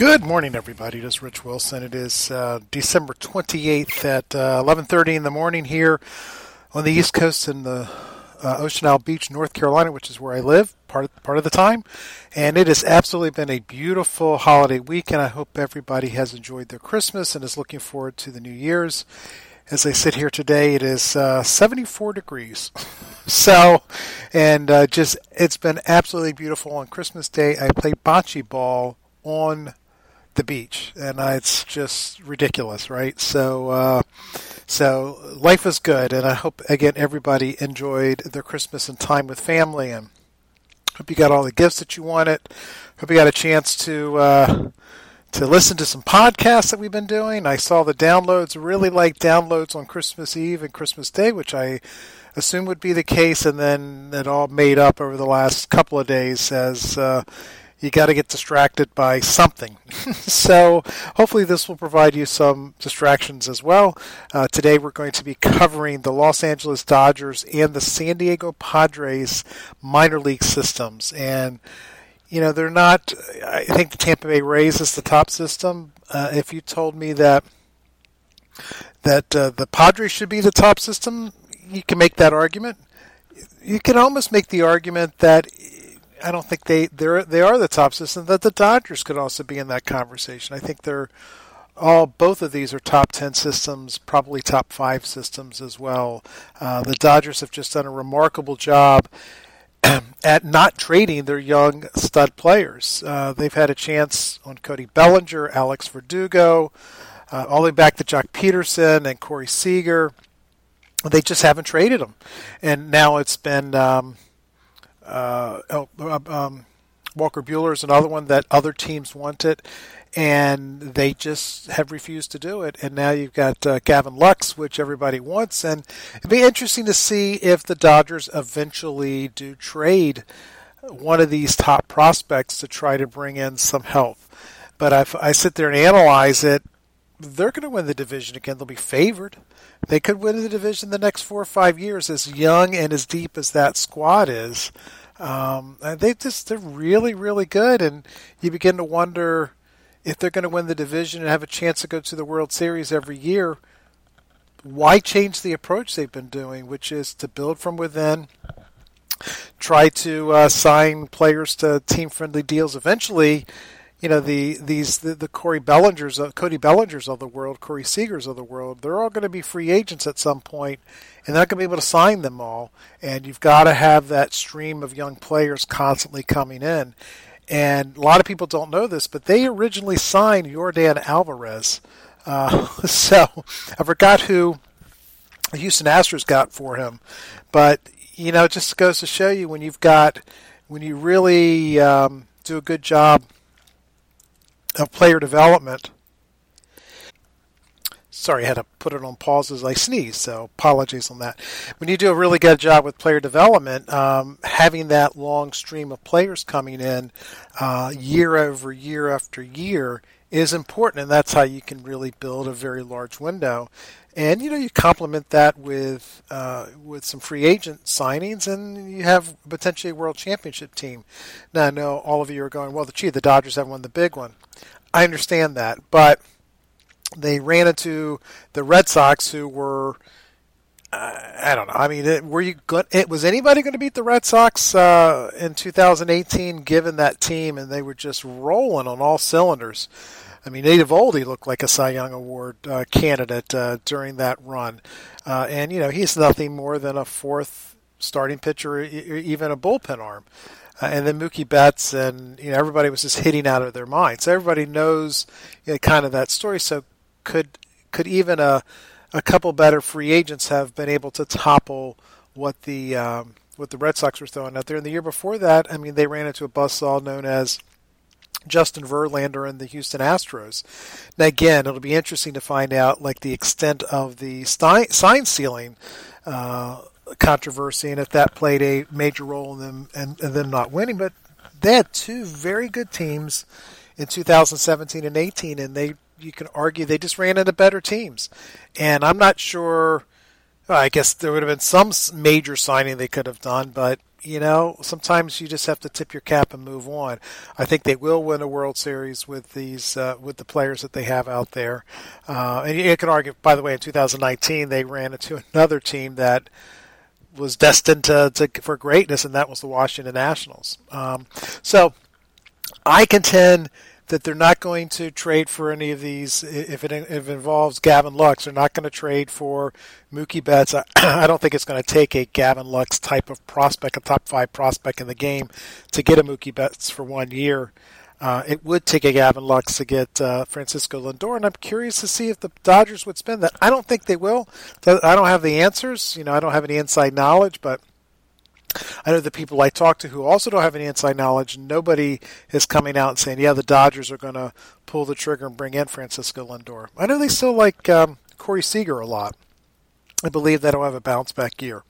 Good morning, everybody. This is Rich Wilson. It is uh, December 28th at uh, 11:30 in the morning here on the East Coast in the uh, Ocean Isle Beach, North Carolina, which is where I live part of, part of the time. And it has absolutely been a beautiful holiday week, and I hope everybody has enjoyed their Christmas and is looking forward to the New Year's. As I sit here today, it is uh, 74 degrees. so, and uh, just it's been absolutely beautiful on Christmas Day. I played bocce ball on the beach, and uh, it's just ridiculous, right? So, uh, so life is good, and I hope again everybody enjoyed their Christmas and time with family, and hope you got all the gifts that you wanted. Hope you got a chance to uh, to listen to some podcasts that we've been doing. I saw the downloads, really like downloads on Christmas Eve and Christmas Day, which I assume would be the case, and then it all made up over the last couple of days as uh, you got to get distracted by something. so hopefully this will provide you some distractions as well. Uh, today we're going to be covering the Los Angeles Dodgers and the San Diego Padres minor league systems. And, you know, they're not, I think the Tampa Bay Rays is the top system. Uh, if you told me that that uh, the Padres should be the top system, you can make that argument. You can almost make the argument that I don't think they they they are the top system. That the Dodgers could also be in that conversation. I think they're all both of these are top ten systems, probably top five systems as well. Uh, the Dodgers have just done a remarkable job at not trading their young stud players. Uh, they've had a chance on Cody Bellinger, Alex Verdugo, uh, all the way back to Joc Pederson and Corey Seager. They just haven't traded them, and now it's been. Um, uh, oh, um, Walker Buehler is another one that other teams wanted, and they just have refused to do it. And now you've got uh, Gavin Lux, which everybody wants, and it'd be interesting to see if the Dodgers eventually do trade one of these top prospects to try to bring in some help. But I sit there and analyze it, they're going to win the division again. They'll be favored. They could win the division the next four or five years, as young and as deep as that squad is. Um, they just they're really really good, and you begin to wonder if they're going to win the division and have a chance to go to the World Series every year. Why change the approach they've been doing, which is to build from within, try to uh, sign players to team friendly deals. Eventually, you know the these the, the Corey Bellingers, uh, Cody Bellingers of the world, Corey Seagers of the world. They're all going to be free agents at some point, and they're not going to be able to sign them all. And you've got to have that stream of young players constantly coming in. And a lot of people don't know this, but they originally signed Yordan Alvarez. Uh, so I forgot who the Houston Astros got for him, but you know, it just goes to show you when you've got when you really um, do a good job of player development. Sorry, I had to put it on pause as I sneezed, so apologies on that. When you do a really good job with player development, um, having that long stream of players coming in uh, year over year after year is important, and that's how you can really build a very large window. And you know, you complement that with uh, with some free agent signings, and you have potentially a world championship team. Now, I know all of you are going, well, the gee, the Dodgers have won the big one. I understand that, but they ran into the Red Sox, who were I don't know. I mean, were you good? It, was anybody going to beat the Red Sox uh, in 2018, given that team, and they were just rolling on all cylinders? I mean, Nate Eovaldi looked like a Cy Young Award uh, candidate uh, during that run, uh, and you know he's nothing more than a fourth starting pitcher, even a bullpen arm. Uh, and then Mookie Betts, and you know everybody was just hitting out of their minds. So everybody knows you know, kind of that story. So could could even a a couple better free agents have been able to topple what the um, what the Red Sox were throwing out there. And the year before that, I mean, they ran into a buzzsaw known as Justin Verlander and the Houston Astros. Now, again, it'll be interesting to find out like the extent of the sign stealing uh, controversy and if that played a major role in them and, and them not winning. But they had two very good teams in 2017 and 18, and they you can argue they just ran into better teams. And I'm not sure. Well, I guess there would have been some major signing they could have done, but you know, sometimes you just have to tip your cap and move on. I think they will win a World Series with these uh, with the players that they have out there. Uh, and you can argue, by the way, in 2019 they ran into another team that was destined to, to for greatness, and that was the Washington Nationals. Um, so I contend that they're not going to trade for any of these. If it, if it involves Gavin Lux, they're not going to trade for Mookie Betts. I, I don't think it's going to take a Gavin Lux type of prospect, a top five prospect in the game, to get a Mookie Betts for one year. Uh, it would take a Gavin Lux to get uh, Francisco Lindor, and I'm curious to see if the Dodgers would spend that. I don't think they will. I don't have the answers. You know, I don't have any inside knowledge, but I know the people I talk to who also don't have any inside knowledge. Nobody is coming out and saying, "Yeah, the Dodgers are going to pull the trigger and bring in Francisco Lindor." I know they still like um, Corey Seager a lot. I believe that'll have a bounce back year.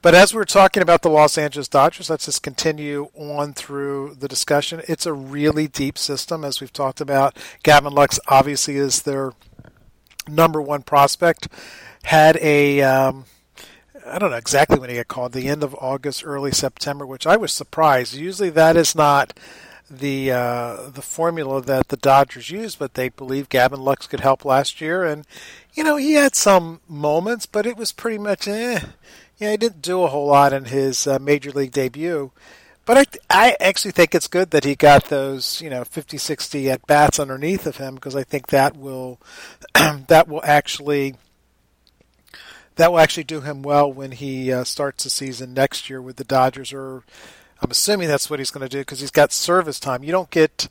But as we're talking about the Los Angeles Dodgers, let's just continue on through the discussion. It's a really deep system, as we've talked about. Gavin Lux obviously is their number one prospect. Had a um, I don't know exactly when he got called, the end of August, early September, which I was surprised. Usually that is not the uh, the formula that the Dodgers use, but they believe Gavin Lux could help last year, and you know he had some moments, but it was pretty much eh. Yeah, he didn't do a whole lot in his uh, major league debut, but I I actually think it's good that he got those you know 50, 60 at bats underneath of him because I think that will that will actually that will actually do him well when he uh, starts the season next year with the Dodgers. Or I'm assuming that's what he's going to do because he's got service time. You don't get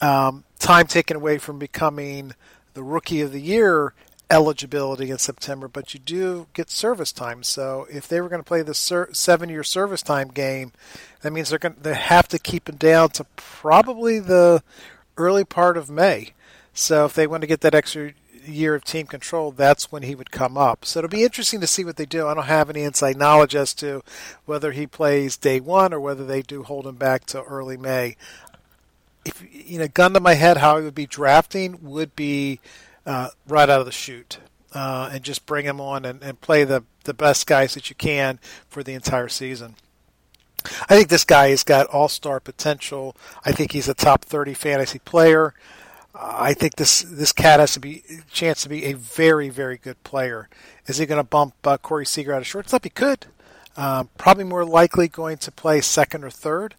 um, time taken away from becoming the Rookie of the Year eligibility in September, but you do get service time. So if they were going to play the ser- seven-year service time game, that means they're going to they have to keep him down to probably the early part of May. So if they want to get that extra year of team control, that's when he would come up. So it'll be interesting to see what they do. I don't have any inside knowledge as to whether he plays day one or whether they do hold him back to early May. If you know, gun to my head, how he would be drafting would be uh, right out of the chute. Uh, and just bring him on and, and play the, the best guys that you can for the entire season. I think this guy has got all star potential. I think he's a top 30 fantasy player. I think this this cat has to be chance to be a very very good player. Is he going to bump uh, Corey Seager out of shortstop? He could. Um, probably more likely going to play second or third,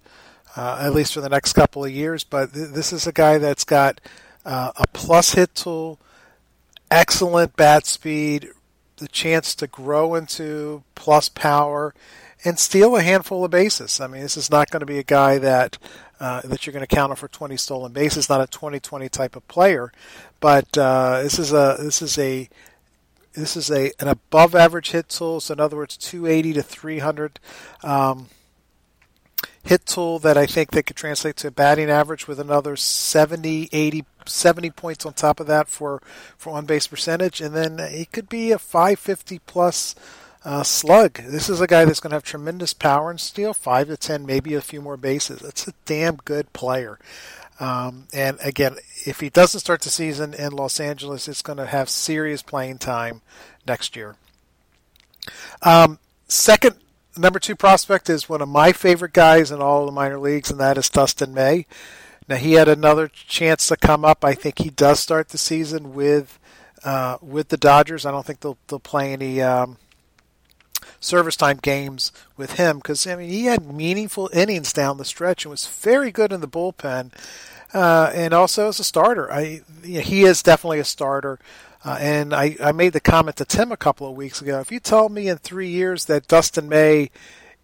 uh, at least for the next couple of years. But th- this is a guy that's got uh, a plus hit tool, excellent bat speed, the chance to grow into plus power, and steal a handful of bases. I mean, this is not going to be a guy that uh, that you're going to counter for 20 stolen bases. Not a 20-20 type of player, but uh, this is a this is a this is a an above average hit tool. So in other words, 280 to 300 um, hit tool that I think that could translate to a batting average with another 70, 80, 70 points on top of that for for on base percentage, and then it could be a 550 plus uh, slug. This is a guy that's going to have tremendous power and steal, five to ten, maybe a few more bases. It's a damn good player. Um, and again, if he doesn't start the season in Los Angeles, it's going to have serious playing time next year. Um, second, number two prospect is one of my favorite guys in all of the minor leagues, and that is Dustin May. Now he had another chance to come up. I think he does start the season with uh, with the Dodgers. I don't think they'll they'll play any um, service time games with him because I mean he had meaningful innings down the stretch and was very good in the bullpen, uh, and also as a starter. I you know, he is definitely a starter. Uh, and I, I made the comment to Tim a couple of weeks ago. If you told me in three years that Dustin May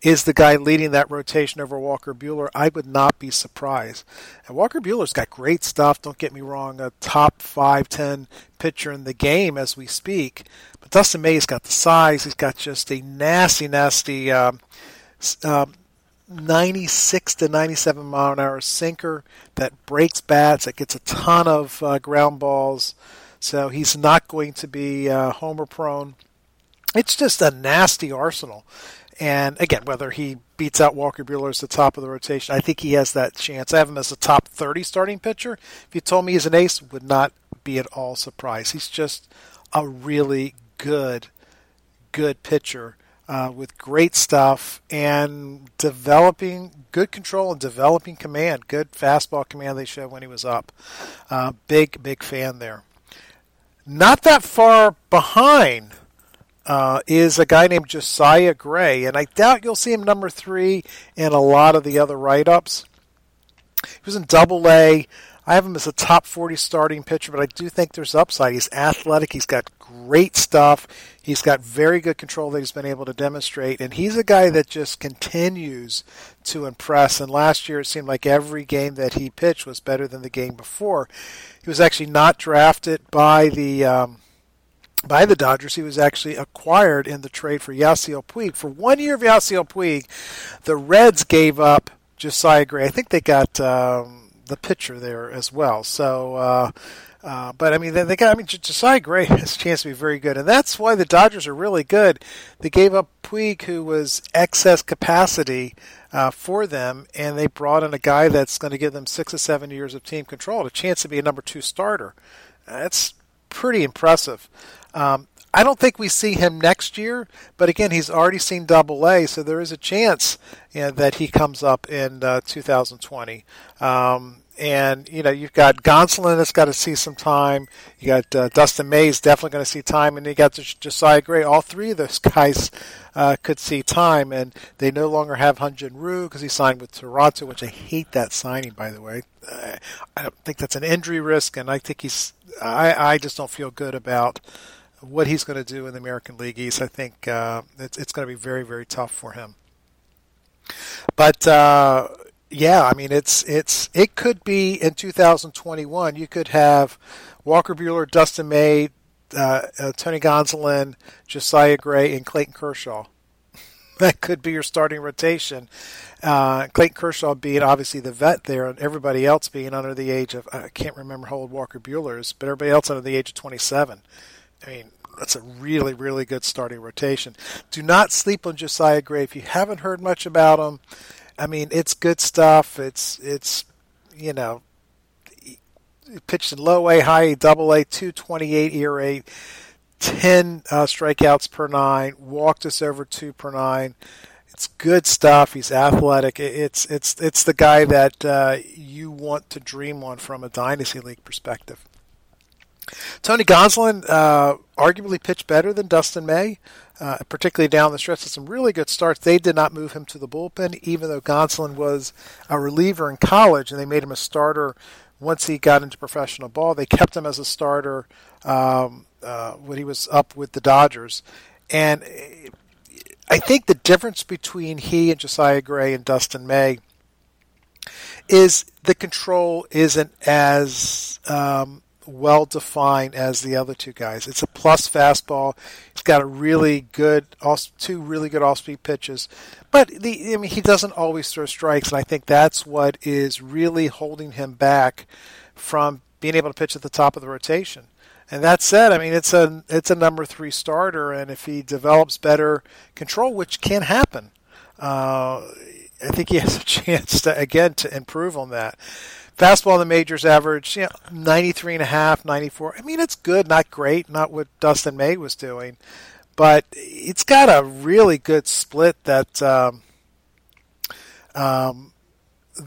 is the guy leading that rotation over Walker Buehler, I would not be surprised. And Walker Buehler's got great stuff. Don't get me wrong, a top five, ten pitcher in the game as we speak. But Dustin May's got the size. He's got just a nasty, nasty. Um, um, 96 to 97 mile an hour sinker that breaks bats, that gets a ton of uh, ground balls. So he's not going to be uh, homer prone. It's just a nasty arsenal. And again, whether he beats out Walker Buehler as the top of the rotation, I think he has that chance. I have him as a top 30 starting pitcher. If you told me he's an ace, would not be at all surprised. He's just a really good, good pitcher uh, with great stuff and developing good control and developing command. Good fastball command they showed when he was up. Uh, big, big fan there. Not that far behind uh, is a guy named Josiah Gray, and I doubt you'll see him number three in a lot of the other write ups. He was in double A. I have him as a top 40 starting pitcher, but I do think there's upside. He's athletic. He's got great stuff. He's got very good control that he's been able to demonstrate. And he's a guy that just continues to impress. And last year, it seemed like every game that he pitched was better than the game before. He was actually not drafted by the. Um, by the Dodgers, he was actually acquired in the trade for Yasiel Puig. For one year of Yasiel Puig, the Reds gave up Josiah Gray. I think they got um, the pitcher there as well. So, uh, uh, but I mean, they, they got. I mean, Josiah Gray has a chance to be very good, and that's why the Dodgers are really good. They gave up Puig, who was excess capacity uh, for them, and they brought in a guy that's going to give them six or seven years of team control, a chance to be a number two starter. That's pretty impressive. Um, I don't think we see him next year, but again, he's already seen Double A, so there is a chance you know, that he comes up in uh, 2020. Um, and you know you've got Gonsolin that's got to see some time. You got uh, Dustin May's definitely going to see time, and you got Josiah Gray. All three of those guys uh, could see time, and they no longer have Hyun Jin Ryu because he signed with Toronto, which I hate that signing by the way. Uh, I don't think that's an injury risk, and I think he's. I I just don't feel good about what he's going to do in the American League East. I think uh, it's it's going to be very very tough for him. But uh, yeah, I mean it's it's it could be in 2021. You could have Walker Buehler, Dustin May, uh, uh, Tony Gonsolin, Josiah Gray, and Clayton Kershaw. that could be your starting rotation. Uh, Clayton Kershaw being obviously the vet there, and everybody else being under the age of I can't remember how old Walker Buehler is, but everybody else under the age of 27. I mean, that's a really, really good starting rotation. Do not sleep on Josiah Gray. If you haven't heard much about him, I mean, it's good stuff. It's it's you know, pitched in low A, high A, double A, two twenty eight ERA, ten uh, strikeouts per nine, walked us over two per nine. It's good stuff. He's athletic. It's it's it's the guy that uh, you want to dream on from a dynasty league perspective. Tony Gonsolin uh, arguably pitched better than Dustin May, uh, particularly down the stretch. Had some really good starts. They did not move him to the bullpen, even though Gonsolin was a reliever in college, and they made him a starter once he got into professional ball. They kept him as a starter um, uh, when he was up with the Dodgers, and I think the difference between he and Josiah Gray and Dustin May is the control isn't as um, well defined as the other two guys. It's a plus fastball. He's got a really good, two really good off-speed pitches, but the I mean he doesn't always throw strikes, and I think that's what is really holding him back from being able to pitch at the top of the rotation. And that said, I mean it's a it's a number three starter, and if he develops better control, which can happen, uh, I think he has a chance to again to improve on that. Fastball the majors average, you know, 93 and a half, 94. I mean, it's good, not great, not what Dustin May was doing, but it's got a really good split that um, um,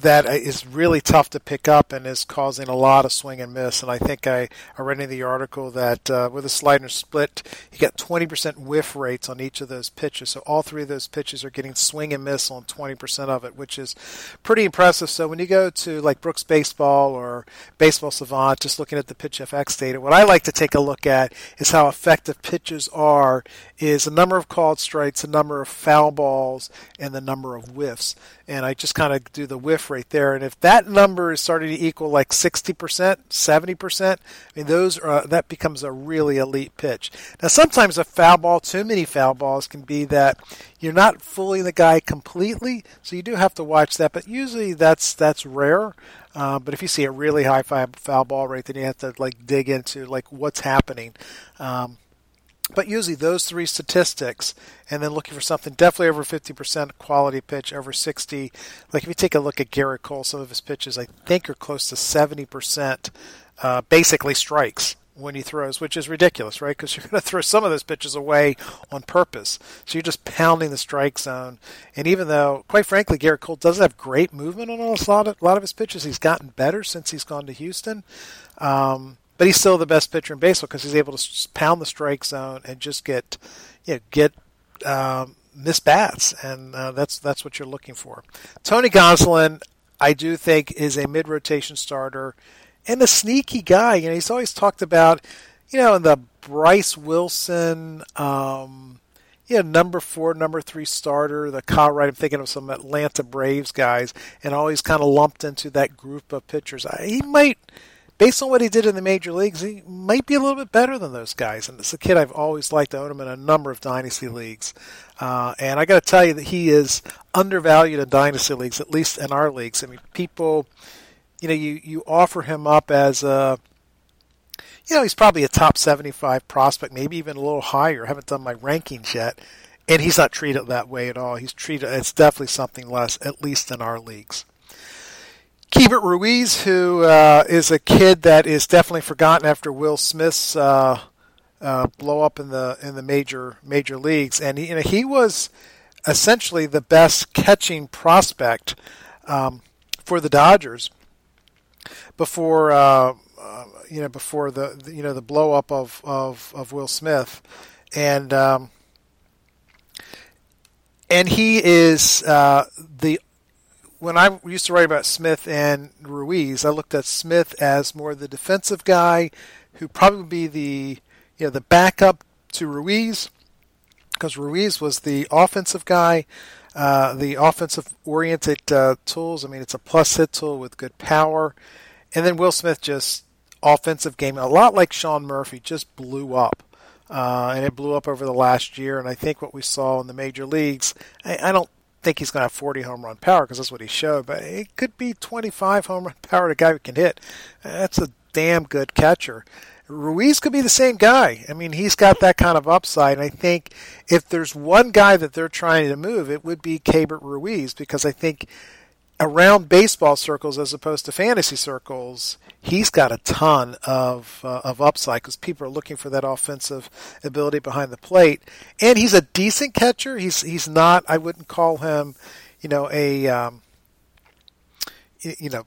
that is really tough to pick up and is causing a lot of swing and miss. And I think I, I read in the article that uh, with a slider split, you get 20% whiff rates on each of those pitches. So all three of those pitches are getting swing and miss on 20% of it, which is pretty impressive. So when you go to like Brooks Baseball or Baseball Savant, just looking at the pitch FX data, what I like to take a look at is how effective pitches are is the number of called strikes, the number of foul balls, and the number of whiffs. And I just kind of do the whiff rate there. And if that number is starting to equal like 60%, 70%, I mean, those are, that becomes a really elite pitch. Now, sometimes a foul ball, too many foul balls, can be that you're not fooling the guy completely, so you do have to watch that. But usually that's that's rare. Uh, but if you see a really high foul ball rate, then you have to like dig into like what's happening. Um, but usually those three statistics, and then looking for something definitely over 50% quality pitch, over 60. Like if you take a look at Gerrit Cole, some of his pitches I think are close to 70% uh, basically strikes when he throws, which is ridiculous, right? Because you're going to throw some of those pitches away on purpose. So you're just pounding the strike zone. And even though, quite frankly, Gerrit Cole doesn't have great movement on a lot of, a lot of his pitches, he's gotten better since he's gone to Houston. Um, but he's still the best pitcher in baseball because he's able to pound the strike zone and just get, you know, get um, miss bats, and uh, that's that's what you're looking for. Tony Gonsolin, I do think, is a mid rotation starter and a sneaky guy. You know, he's always talked about, you know, in the Bryce Wilson. Um, yeah, number four, number three starter, the Colorado. I'm thinking of some Atlanta Braves guys, and always kind of lumped into that group of pitchers. He might based on what he did in the major leagues, he might be a little bit better than those guys. And it's a kid I've always liked to own him in a number of dynasty leagues. Uh, and I got to tell you that he is undervalued in dynasty leagues, at least in our leagues. I mean, people, you know, you, you offer him up as a, you know, he's probably a top 75 prospect, maybe even a little higher. I haven't done my rankings yet. And he's not treated that way at all. He's treated, it's definitely something less, at least in our leagues. Keibert Ruiz, who uh, is a kid that is definitely forgotten after Will Smith's uh, uh, blow up in the in the major major leagues, and he, you know, he was essentially the best catching prospect um, for the Dodgers before uh, uh, you know before the you know the blow up of, of, of Will Smith, and um, and he is uh, the when I used to write about Smith and Ruiz, I looked at Smith as more the defensive guy who probably would be the you know the backup to Ruiz because Ruiz was the offensive guy, uh, the offensive oriented uh, tools. I mean, it's a plus hit tool with good power, and then Will Smith just offensive game a lot like Sean Murphy just blew up. Uh, and it blew up over the last year. And I think what we saw in the major leagues, I, I don't think he's going to have 40 home run power because that's what he showed, but it could be 25 home run power. A guy who can hit. That's a damn good catcher. Ruiz could be the same guy. I mean, he's got that kind of upside. And I think if there's one guy that they're trying to move, it would be Keibert Ruiz because I think around baseball circles as opposed to fantasy circles, he's got a ton of uh, of upside because people are looking for that offensive ability behind the plate, and he's a decent catcher. He's he's not. I wouldn't call him, you know, a um, you know,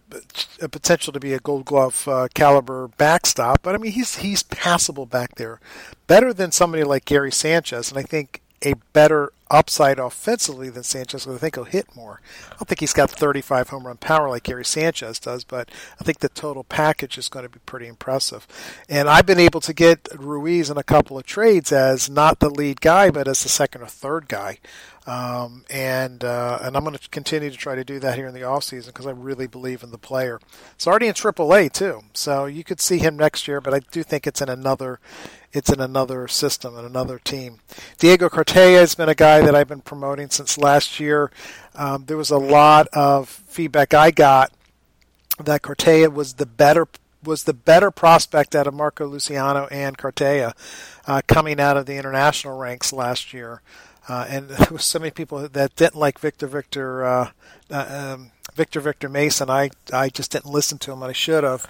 a potential to be a Gold Glove uh, caliber backstop, but I mean he's he's passable back there, better than somebody like Gary Sanchez, and I think a better upside offensively than Sanchez because I think he'll hit more. I don't think he's got 35 home run power like Gary Sanchez does, but I think the total package is going to be pretty impressive. And I've been able to get Ruiz in a couple of trades as not the lead guy, but as the second or third guy. Um, and uh, and I'm going to continue to try to do that here in the off season because I really believe in the player. It's already in AAA too, so you could see him next year. But I do think it's in another it's in another system and another team. Diego Cartaya has been a guy that I've been promoting since last year. Um, there was a lot of feedback I got that Cartaya was the better was the better prospect out of Marco Luciano and Cartaya uh, coming out of the international ranks last year. Uh, and there was so many people that didn't like Victor Victor uh, uh, um, Victor Victor Mesa. I I just didn't listen to him, and I should have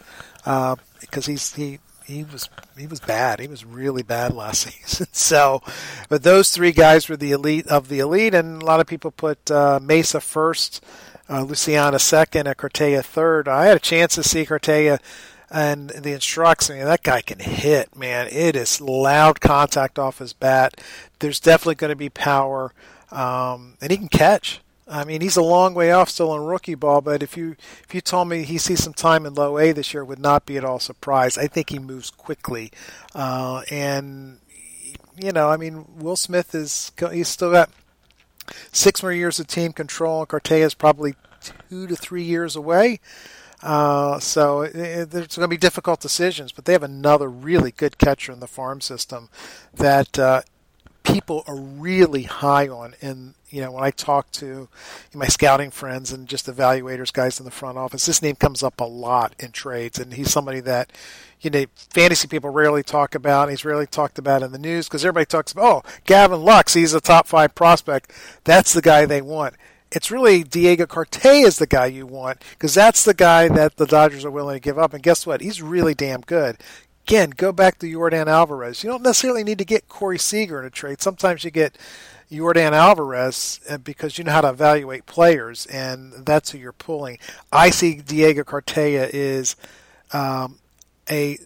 because uh, he's he he was he was bad. He was really bad last season. So, but those three guys were the elite of the elite, and a lot of people put uh, Mesa first, uh, Luciano second, and Cartaya third. I had a chance to see Cartaya and the instructs. I mean, that guy can hit, man. It is loud contact off his bat. There's definitely going to be power, um, and he can catch. I mean, he's a long way off still in rookie ball, but if you if you told me he sees some time in low A this year, would not be at all surprised. I think he moves quickly, uh, and you know, I mean, Will Smith is he's still got six more years of team control, and Cartaya is probably two to three years away. Uh, so it, it, it's going to be difficult decisions, but they have another really good catcher in the farm system that uh, people are really high on. And you know, when I talk to my scouting friends and just evaluators, guys in the front office, this name comes up a lot in trades, and he's somebody that you know fantasy people rarely talk about. He's rarely talked about in the news because everybody talks about oh Gavin Lux, he's a top five prospect. That's the guy they want it's really Diego Cartaya is the guy you want because that's the guy that the Dodgers are willing to give up. And guess what? He's really damn good. Again, go back to Yordan Alvarez. You don't necessarily need to get Corey Seager in a trade. Sometimes you get Yordan Alvarez uh, because you know how to evaluate players, and that's who you're pulling. I see Diego Cartaya is um, a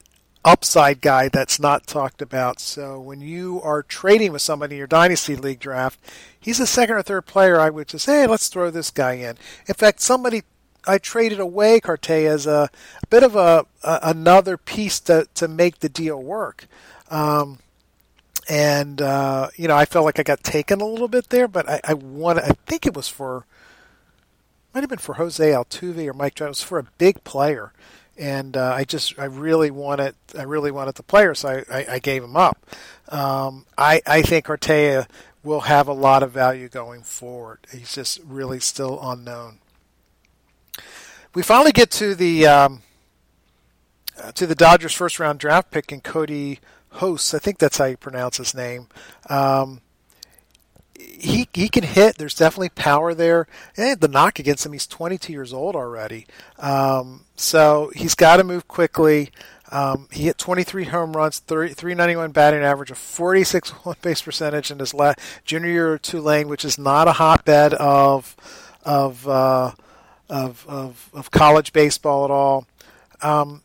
upside guy that's not talked about. So when you are trading with somebody in your dynasty league draft, he's a second or third player. I would just say, hey, let's throw this guy in. In fact, somebody I traded away Cartaya as a, a bit of a, a, another piece to to make the deal work. Um, and uh, you know, I felt like I got taken a little bit there, but I, I. I think it was for might have been for Jose Altuve or Mike Trout. It was for a big player, and uh, I just I really wanted I really wanted the player, so I, I, I gave him up. Um, I I think Cartaya will have a lot of value going forward. He's just really still unknown. We finally get to the um, uh, to the Dodgers first round draft pick in Cody Hosts. I think that's how you pronounce his name. Um, he he can hit. There's definitely power there. And the knock against him, he's 22 years old already. Um, so he's got to move quickly. Um, he hit 23 home runs, 30, 391 batting average, a 46 on base percentage in his last junior year at Tulane, which is not a hotbed of of uh, of, of, of college baseball at all. Um,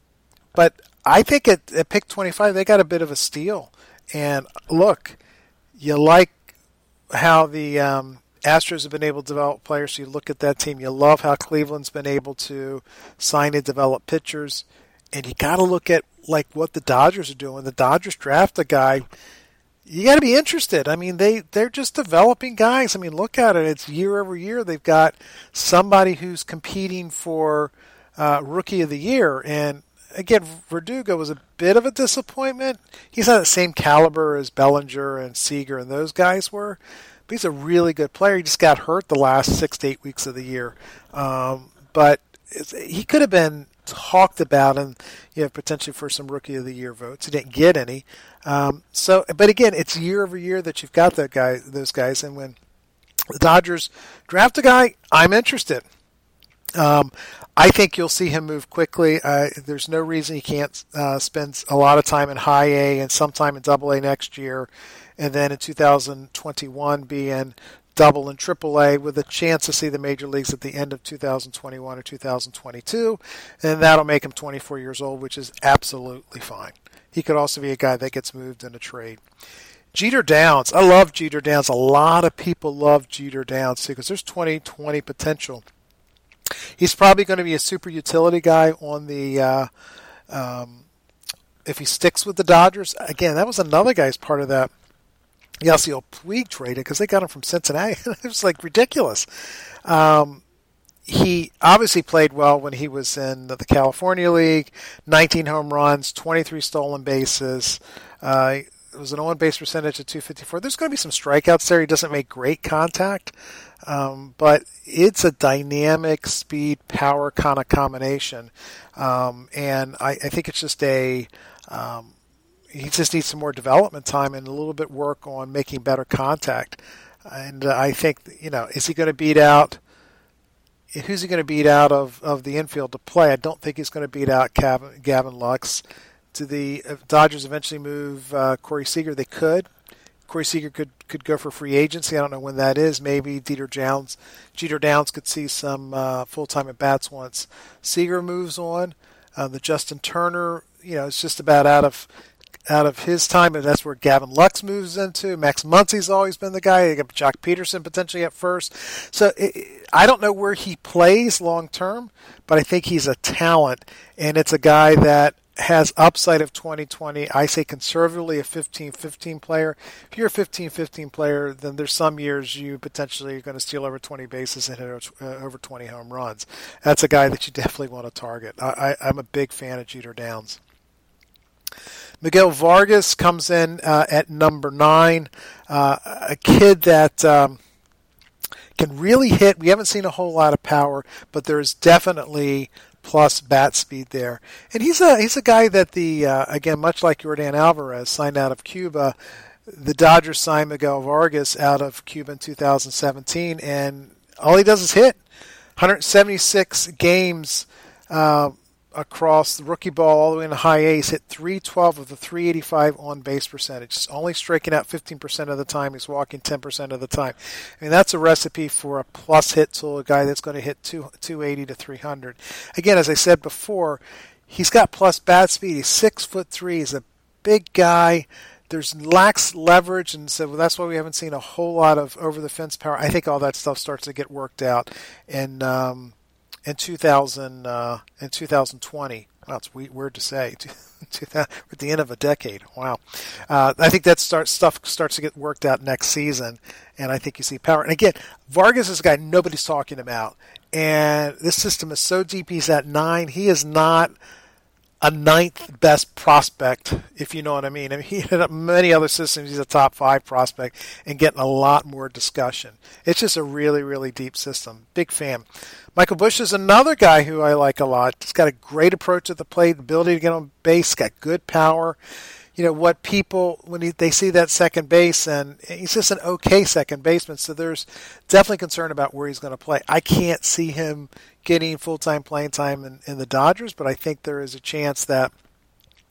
but I think at, at pick 25, they got a bit of a steal. And look, you like how the um, Astros have been able to develop players. So you look at that team. You love how Cleveland's been able to sign and develop pitchers, and you got to look at like what the Dodgers are doing. The Dodgers draft a guy. You got to be interested. I mean, they they're just developing guys. I mean, look at it. It's year over year. They've got somebody who's competing for uh, rookie of the year, and again, Verdugo was a bit of a disappointment. He's not the same caliber as Bellinger and Seager and those guys were, but he's a really good player. He just got hurt the last six to eight weeks of the year. Um, but he could have been talked about and you know potentially for some rookie of the year votes. He didn't get any. Um, so, but again, it's year over year that you've got that guy, those guys, and when the Dodgers draft a guy, I'm interested. Um, I think you'll see him move quickly. Uh, there's no reason he can't uh, spend a lot of time in high A and sometime in double A next year, and then in 2021 be in double and triple A with a chance to see the major leagues at the end of 2021 or 2022. And that'll make him 24 years old, which is absolutely fine. He could also be a guy that gets moved in a trade. Jeter Downs. I love Jeter Downs. A lot of people love Jeter Downs too because there's 2020 potential He's probably going to be a super utility guy on the. Uh, um, if he sticks with the Dodgers, again, that was another guy's part of that Yasiel Puig traded because they got him from Cincinnati. it was like ridiculous. Um, he obviously played well when he was in the California League. 19 home runs, 23 stolen bases. Uh, it was an on base percentage of 254. There's going to be some strikeouts there. He doesn't make great contact, um, but it's a dynamic speed power kind of combination. Um, and I, I, think it's just a. Um, he just needs some more development time and a little bit work on making better contact. And uh, I think, you know, is he going to beat out who's he going to beat out of, of the infield to play? I don't think he's going to beat out Gavin, Gavin Lux. Do the Dodgers eventually move uh, Corey Seager? They could. Corey Seager could, could go for free agency. I don't know when that is. Maybe Dieter Downs, Jeter Downs could see some uh, full time at bats once Seager moves on. Uh, the Justin Turner, you know, it's just about out of out of his time, and that's where Gavin Lux moves into. Max Muncy's always been the guy. You got Joc Pederson potentially at first. So it, I don't know where he plays long term, but I think he's a talent, and it's a guy that has upside of 2020. I say conservatively a 15-15 player. If you're a 15-15 player, then there's some years you potentially are going to steal over 20 bases and hit uh, over 20 home runs. That's a guy that you definitely want to target. I, I'm a big fan of Jeter Downs. Miguel Vargas comes in uh, at number nine, uh, a kid that um, can really hit. We haven't seen a whole lot of power, but there's definitely plus bat speed there. And he's a he's a guy that the uh, again much like Yordan Alvarez signed out of Cuba. The Dodgers signed Miguel Vargas out of Cuba in 2017, and all he does is hit. 176 games. Uh, across the rookie ball all the way in the high A's, hit 312 of the 385 on base percentage. He's only striking out 15% of the time. He's walking 10% of the time. I mean, that's a recipe for a plus hit tool, a guy that's going to hit two, 280 to 300. Again, as I said before, he's got plus bat speed. He's six foot three. He's a big guy. There's lax leverage, and so that's why we haven't seen a whole lot of over the fence power. I think all that stuff starts to get worked out, and um, in 2000 uh, in 2020. Well, it's weird to say. at the end of a decade. Wow. Uh, I think that stuff starts to get worked out next season, and I think you see power. And again, Vargas is a guy nobody's talking about, and this system is so deep. He's at nine. He is not a ninth best prospect, if you know what I mean. I mean, he hit up many other systems. He's a top five prospect and getting a lot more discussion. It's just a really, really deep system. Big fan. Michael Busch is another guy who I like a lot. He's got a great approach at the plate, ability to get on base, got good power you know what people when he, they see that second base and he's just an okay second baseman so there's definitely concern about where he's going to play. I can't see him getting full-time playing time in, in the dodgers but i think there is a chance that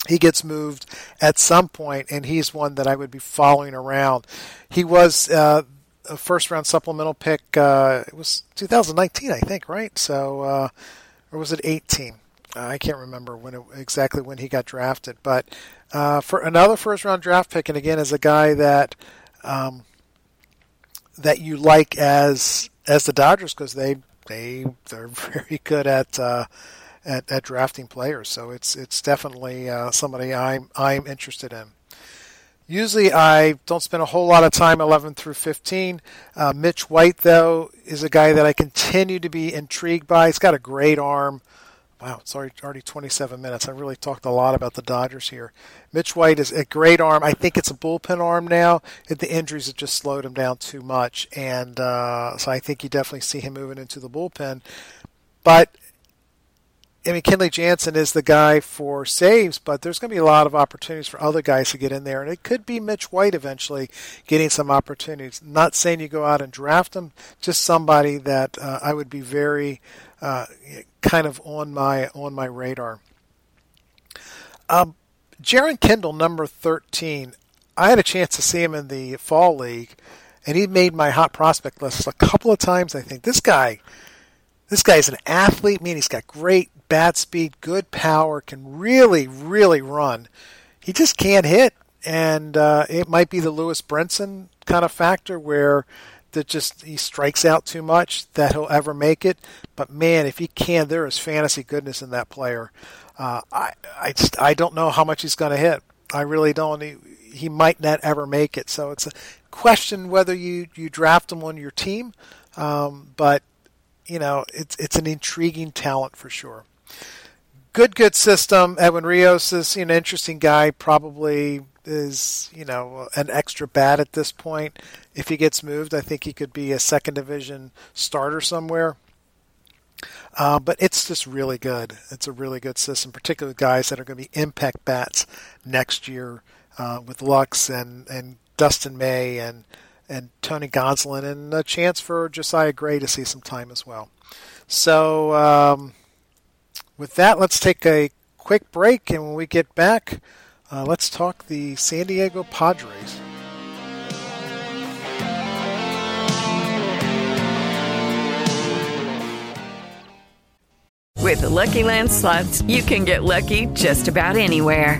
he gets moved at some point and he's one that i would be following around. He was uh, a first round supplemental pick uh, it was 2019 i think right? So uh, or was it 18 I can't remember when it, exactly when he got drafted, but uh, for another first round draft pick, and again, as a guy that um, that you like as as the Dodgers because they they they're very good at, uh, at at drafting players. So it's it's definitely uh, somebody I'm I'm interested in. Usually, I don't spend a whole lot of time 11 through 15. Uh, Mitch White, though, is a guy that I continue to be intrigued by. He's got a great arm. Wow, it's already, already 27 minutes. I really talked a lot about the Dodgers here. Mitch White is a great arm. I think it's a bullpen arm now. The injuries have just slowed him down too much, and uh, so I think you definitely see him moving into the bullpen. But I mean, Kenley Jansen is the guy for saves, but there's going to be a lot of opportunities for other guys to get in there, and it could be Mitch White eventually getting some opportunities. Not saying you go out and draft him, just somebody that uh, I would be very uh, kind of on my on my radar. Um, Jeren Kendall, number thirteen. I had a chance to see him in the fall league, and he made my hot prospect list a couple of times. I think this guy, this guy's an athlete. I mean, he's got great bat speed, good power, can really, really run. He just can't hit, and uh, it might be the Lewis Brinson kind of factor where that just he strikes out too much that he'll ever make it. But man, if he can, there is fantasy goodness in that player. Uh, I I just I don't know how much he's going to hit. I really don't. He, he might not ever make it. So it's a question whether you you draft him on your team. Um, but you know, it's it's an intriguing talent for sure. good, good system. Edwin Rios is an interesting guy. Probably is you know an extra bat at this point. If he gets moved, I think he could be a second division starter somewhere. Uh, but it's just really good. It's a really good system, particularly with guys that are going to be impact bats next year uh, with Lux and, and Dustin May and and Tony Gonsolin and a chance for Josiah Gray to see some time as well. So um, with that, let's take a quick break, and when we get back, uh, let's talk the San Diego Padres. With the Lucky Land slots, you can get lucky just about anywhere.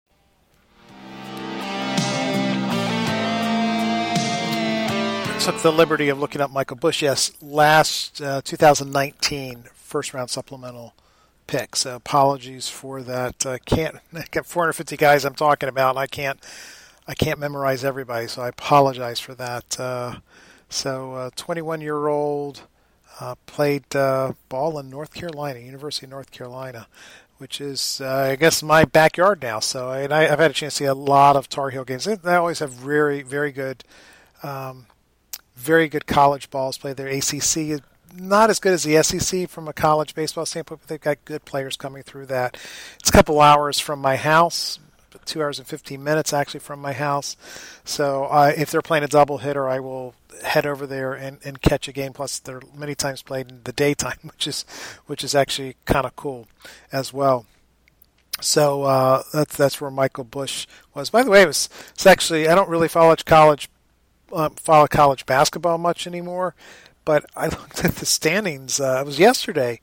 Took the liberty of looking up Michael Busch. Yes, last uh, 2019 first round supplemental pick. So apologies for that. Uh, can't I got 450 guys I'm talking about. I can't I can't memorize everybody, so I apologize for that. Uh, so 21 uh, year old uh, played uh, ball in North Carolina, University of North Carolina. Which is, I guess, my backyard now. So I, have had a chance to see a lot of Tar Heel games. They, they always have very, very good um, very good college balls played there. ACC not as good as the SEC from a college baseball standpoint, but they've got good players coming through that. It's a couple hours from my house, two hours and 15 minutes actually from my house. So uh, if they're playing a double hitter, I will head over there and, and catch a game. Plus, they're many times played in the daytime, which is which is actually kind of cool as well. So uh, that's that's where Michael Busch was. By the way, it was it's actually I don't really follow college um, follow college basketball much anymore, but I looked at the standings. Uh, it was yesterday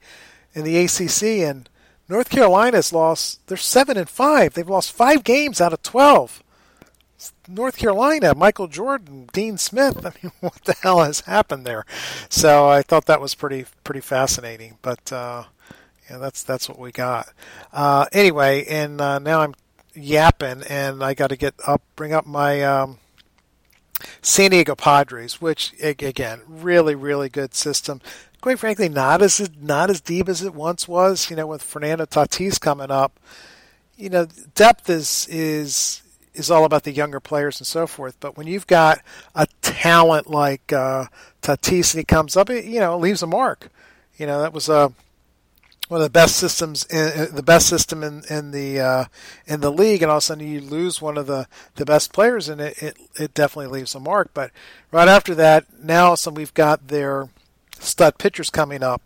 in the ACC, and North Carolina's lost. They're seven and five. They've lost five games out of twelve. North Carolina, Michael Jordan, Dean Smith. I mean, what the hell has happened there? So I thought that was pretty pretty fascinating. But uh, yeah, that's that's what we got. Uh, anyway, and uh, now I'm yapping, and I got to get up, bring up my um, San Diego Padres, which again, really, really good system. Quite frankly, not as not as deep as it once was. You know, with Fernando Tatis coming up, you know, depth is is is all about the younger players and so forth. But when you've got a talent like uh, Tatis and he comes up, it, you know, it leaves a mark. You know, that was a one of the best systems, in, the best system in in the uh, in the league, and all of a sudden you lose one of the, the best players, and it, it it definitely leaves a mark. But right after that, now some we've got their stud pitchers coming up.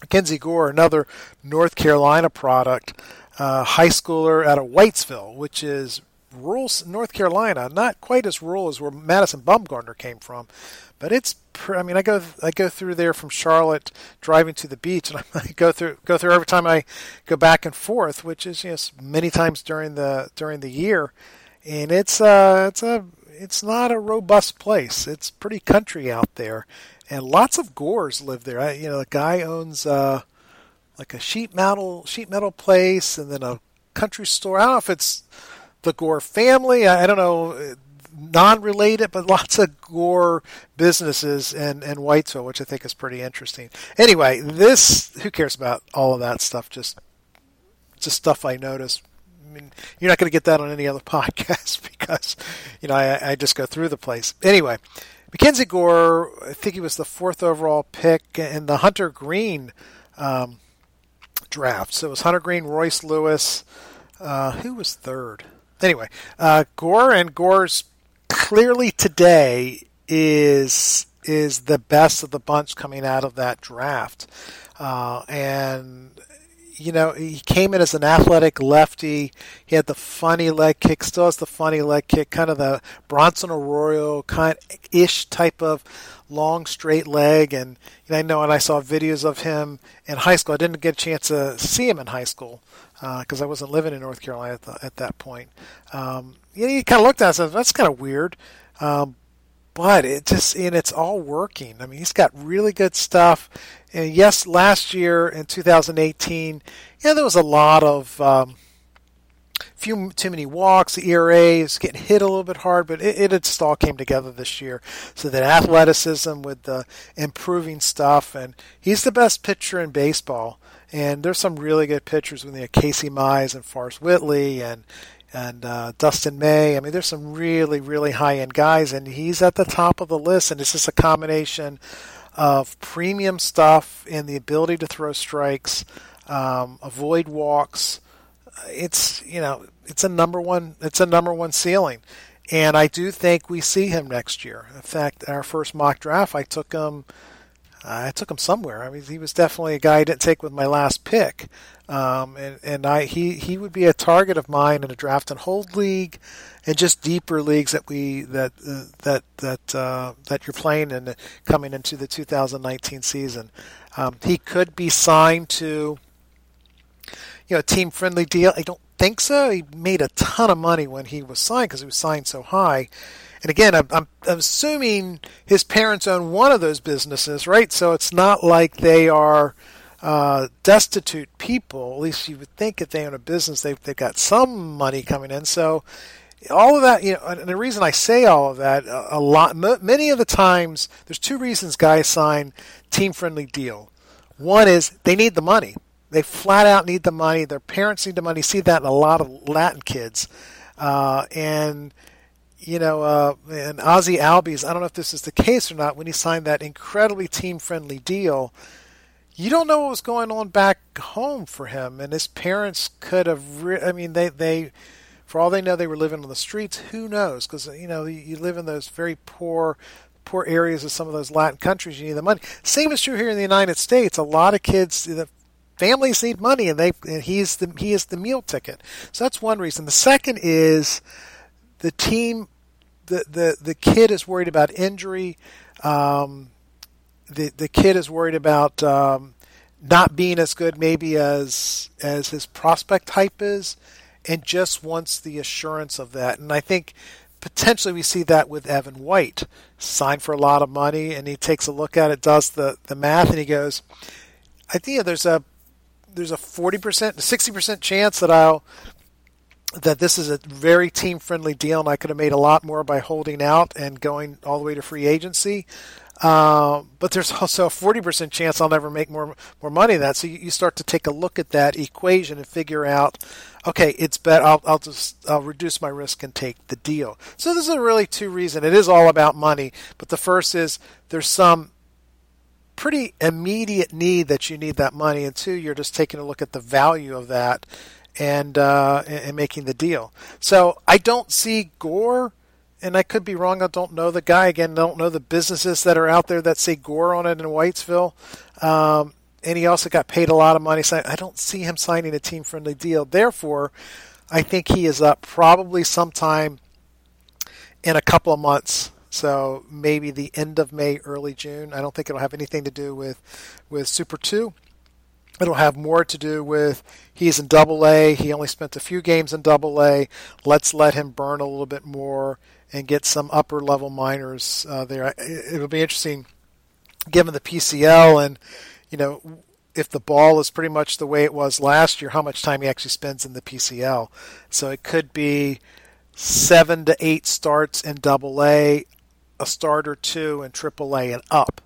Mackenzie Gore, another North Carolina product, uh, high schooler out of Whitesville, which is rural North Carolina, not quite as rural as where Madison Bumgarner came from, but it's I mean I go I go through there from Charlotte driving to the beach and I go through go through every time I go back and forth which is yes many times during the during the year. And it's uh it's a it's not a robust place. It's pretty country out there and lots of gores live there. I, you know the guy owns uh like a sheet metal sheet metal place and then a country store. I don't know if it's the Gore family. I, I don't know non-related, but lots of gore businesses in, in Whitesville, which I think is pretty interesting. Anyway, this who cares about all of that stuff? Just just stuff I noticed. I mean, you're not going to get that on any other podcast because you know I, I just go through the place. Anyway, Mackenzie Gore, I think he was the fourth overall pick in the Hunter Greene um, draft. So it was Hunter Greene, Royce Lewis. Uh, who was third? anyway, uh, Gore and Gore's clearly today is is the best of the bunch coming out of that draft, uh, and you know, he came in as an athletic lefty. He had the funny leg kick, still has the funny leg kick, kind of the Bronson Arroyo kind ish type of long straight leg. And I know, and I saw videos of him in high school. I didn't get a chance to see him in high school because uh, I wasn't living in North Carolina at, the, at that point. Um, you know, you kind of looked at said, that's kind of weird. Um, but it just and it's all working. I mean, he's got really good stuff. And yes, last year in 2018, yeah, there was a lot of um, few too many walks. The ERA is getting hit a little bit hard, but it, it just all came together this year. So that athleticism with the improving stuff, and he's the best pitcher in baseball. And there's some really good pitchers with you know, Casey Mize and Forrest Whitley and and uh, Dustin May. I mean, there's some really, really high end guys, and he's at the top of the list. And it's just a combination of premium stuff and the ability to throw strikes, um, avoid walks. It's you know it's a number one it's a number one ceiling, and I do think we see him next year. In fact, our first mock draft, I took him. I took him somewhere. I mean, he was definitely a guy I didn't take with my last pick, um, and and I he he would be a target of mine in a draft and hold league and just deeper leagues that we that uh, that that uh, that you're playing and coming into the 2019 season. Um, he could be signed to you know a team friendly deal. I don't think so. He made a ton of money when he was signed because he was signed so high. And again, I'm, I'm, I'm assuming his parents own one of those businesses, right? So it's not like they are uh, destitute people. At least you would think if they own a business, they've, they've got some money coming in. So all of that, you know, and the reason I say all of that, a, lot, many of the times, there's two reasons guys sign team-friendly deal. One is they need the money. They flat out need the money. Their parents need the money. You see that in a lot of Latin kids, uh, and you know, uh, and Ozzy Albies. I don't know if this is the case or not. When he signed that incredibly team-friendly deal, you don't know what was going on back home for him, and his parents could have. Re- I mean, they they for all they know, they were living on the streets. Who knows? Because you know you live in those very poor, poor areas of some of those Latin countries. You need the money. Same is true here in the United States. A lot of kids, the families need money, and they and he's the he is the meal ticket. So that's one reason. The second is the team. The the the kid is worried about injury. Um, the the kid is worried about um, not being as good maybe as as his prospect type is and just wants the assurance of that. And I think potentially we see that with Evan White, signed for a lot of money, and he takes a look at it, does the, the math, and he goes, I think there's a there's a forty percent, sixty percent chance that I'll that this is a very team friendly deal, and I could have made a lot more by holding out and going all the way to free agency. Uh, but there's also a 40% chance I'll never make more more money than that. So you, you, start to take a look at that equation and figure out, okay, it's better. I'll, I'll just I'll reduce my risk and take the deal. So this is really two reasons. It is all about money, but the first is there's some pretty immediate need that you need that money, and two, you're just taking a look at the value of that and uh, and making the deal. So I don't see Gore and I could be wrong. I don't know the guy again. Don't know the businesses that are out there that say Gore on it in Whitesville. Um, and he also got paid a lot of money. So I don't see him signing a team friendly deal. Therefore, I think he is up probably sometime in a couple of months. So maybe the end of May, early June. I don't think it'll have anything to do with with Super Two. It'll have more to do with he's in Double A. He only spent a few games in Double A. Let's let him burn a little bit more and get some upper level minors uh, there. It'll be interesting, given the PCL and you know if the ball is pretty much the way it was last year, how much time he actually spends in the PCL. So it could be seven to eight starts in Double A, a start or two in Triple A, and up.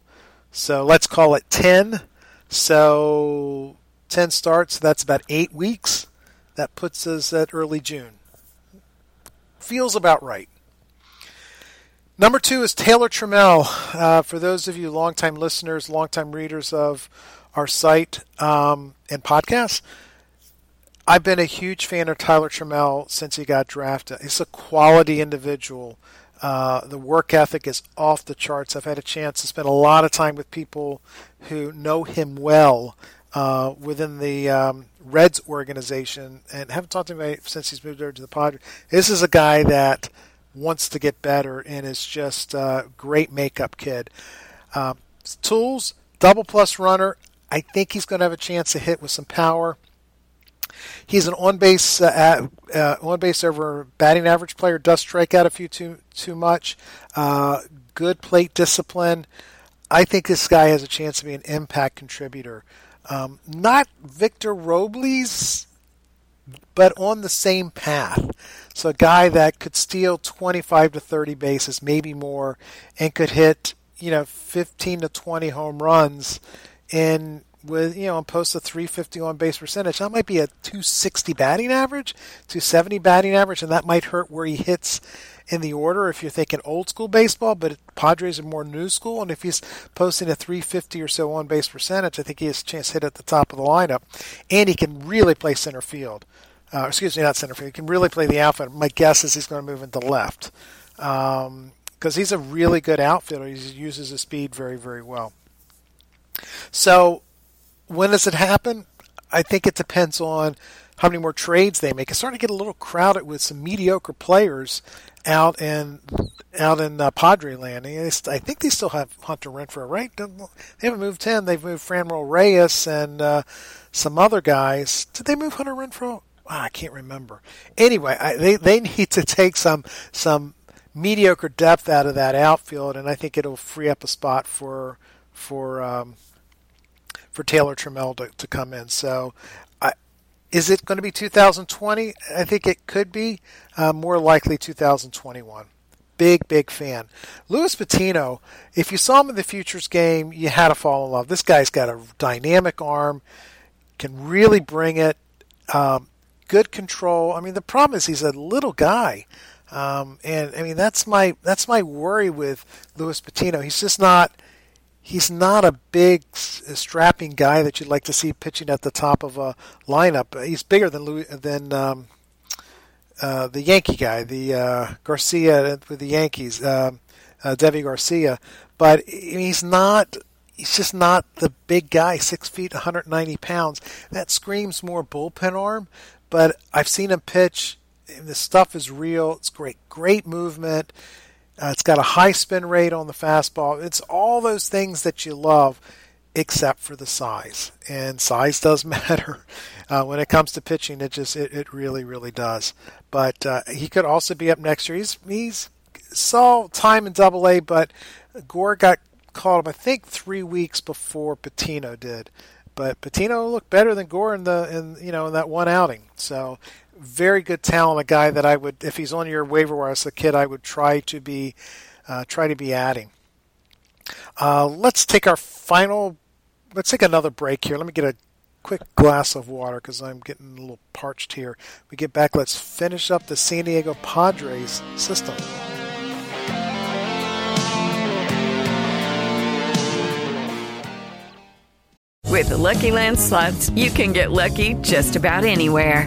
So let's call it ten. So ten starts. That's about eight weeks. That puts us at early June. Feels about right. Number two is Taylor Trammell. Uh, for those of you longtime listeners, longtime readers of our site um, and podcast, I've been a huge fan of Tyler Trammell since he got drafted. He's a quality individual. Uh, the work ethic is off the charts. I've had a chance to spend a lot of time with people who know him well uh, within the um, Reds organization, and haven't talked to him since he's moved over to the Padres. This is a guy that wants to get better and is just a great makeup kid. Uh, tools, double plus runner. I think he's going to have a chance to hit with some power. He's an on base uh, uh, on base over batting average player. Does strike out a few too too much. Uh, good plate discipline. I think this guy has a chance to be an impact contributor. Um, not Victor Robles, but on the same path. So a guy that could steal 25 to 30 bases, maybe more, and could hit you know 15 to 20 home runs in with you know and post a 350 on base percentage. That might be a 260 batting average, 270 batting average, and that might hurt where he hits in the order if you're thinking old school baseball. But Padres are more new school, and if he's posting a 350 or so on base percentage, I think he has a chance to hit at the top of the lineup, and he can really play center field. Uh, excuse me, not center field. He can really play the outfield. My guess is he's going to move into left because um, he's a really good outfielder. He uses his speed very, very well. So when does it happen? I think it depends on how many more trades they make. It's starting to get a little crowded with some mediocre players out in out in uh, Padre land. I think they still have Hunter Renfroe, right? They haven't moved him. They've moved Franmil Reyes and uh, some other guys. Did they move Hunter Renfroe? Oh, I can't remember. Anyway, I, they they need to take some some mediocre depth out of that outfield, and I think it'll free up a spot for for um, for Taylor Trammell to, to come in. So, is it going to be 2020? I think it could be. Uh, more likely 2021. Big, big fan. Luis Patino, if you saw him in the Futures game, you had to fall in love. This guy's got a dynamic arm, can really bring it, um, good control. I mean, the problem is he's a little guy. Um, and I mean that's my that's my worry with Luis Patino. He's just not he's not a big, strapping guy that you'd like to see pitching at the top of a lineup. He's bigger than Louis, than um, uh, the Yankee guy, the uh, Garcia with the Yankees, um, uh, Deivi Garcia, but he's not. He's just not the big guy, six feet, 190 pounds. That screams more bullpen arm. But I've seen him pitch. And the stuff is real. It's great, great movement. Uh, it's got a high spin rate on the fastball. It's all those things that you love, except for the size. And size does matter uh, when it comes to pitching. It just it, it really really does. But uh, he could also be up next year. He's he's saw time in Double A, but Gore got called up I think three weeks before Patino did. But Patino looked better than Gore in the in you know in that one outing. So very good talent, a guy that I would, if he's on your waiver wire as a kid, I would try to be uh, try to be adding. Uh, let's take our final. Let's take another break here. Let me get a quick glass of water because I'm getting a little parched here. We get back. Let's finish up the San Diego Padres system. With the Lucky Land slots, you can get lucky just about anywhere.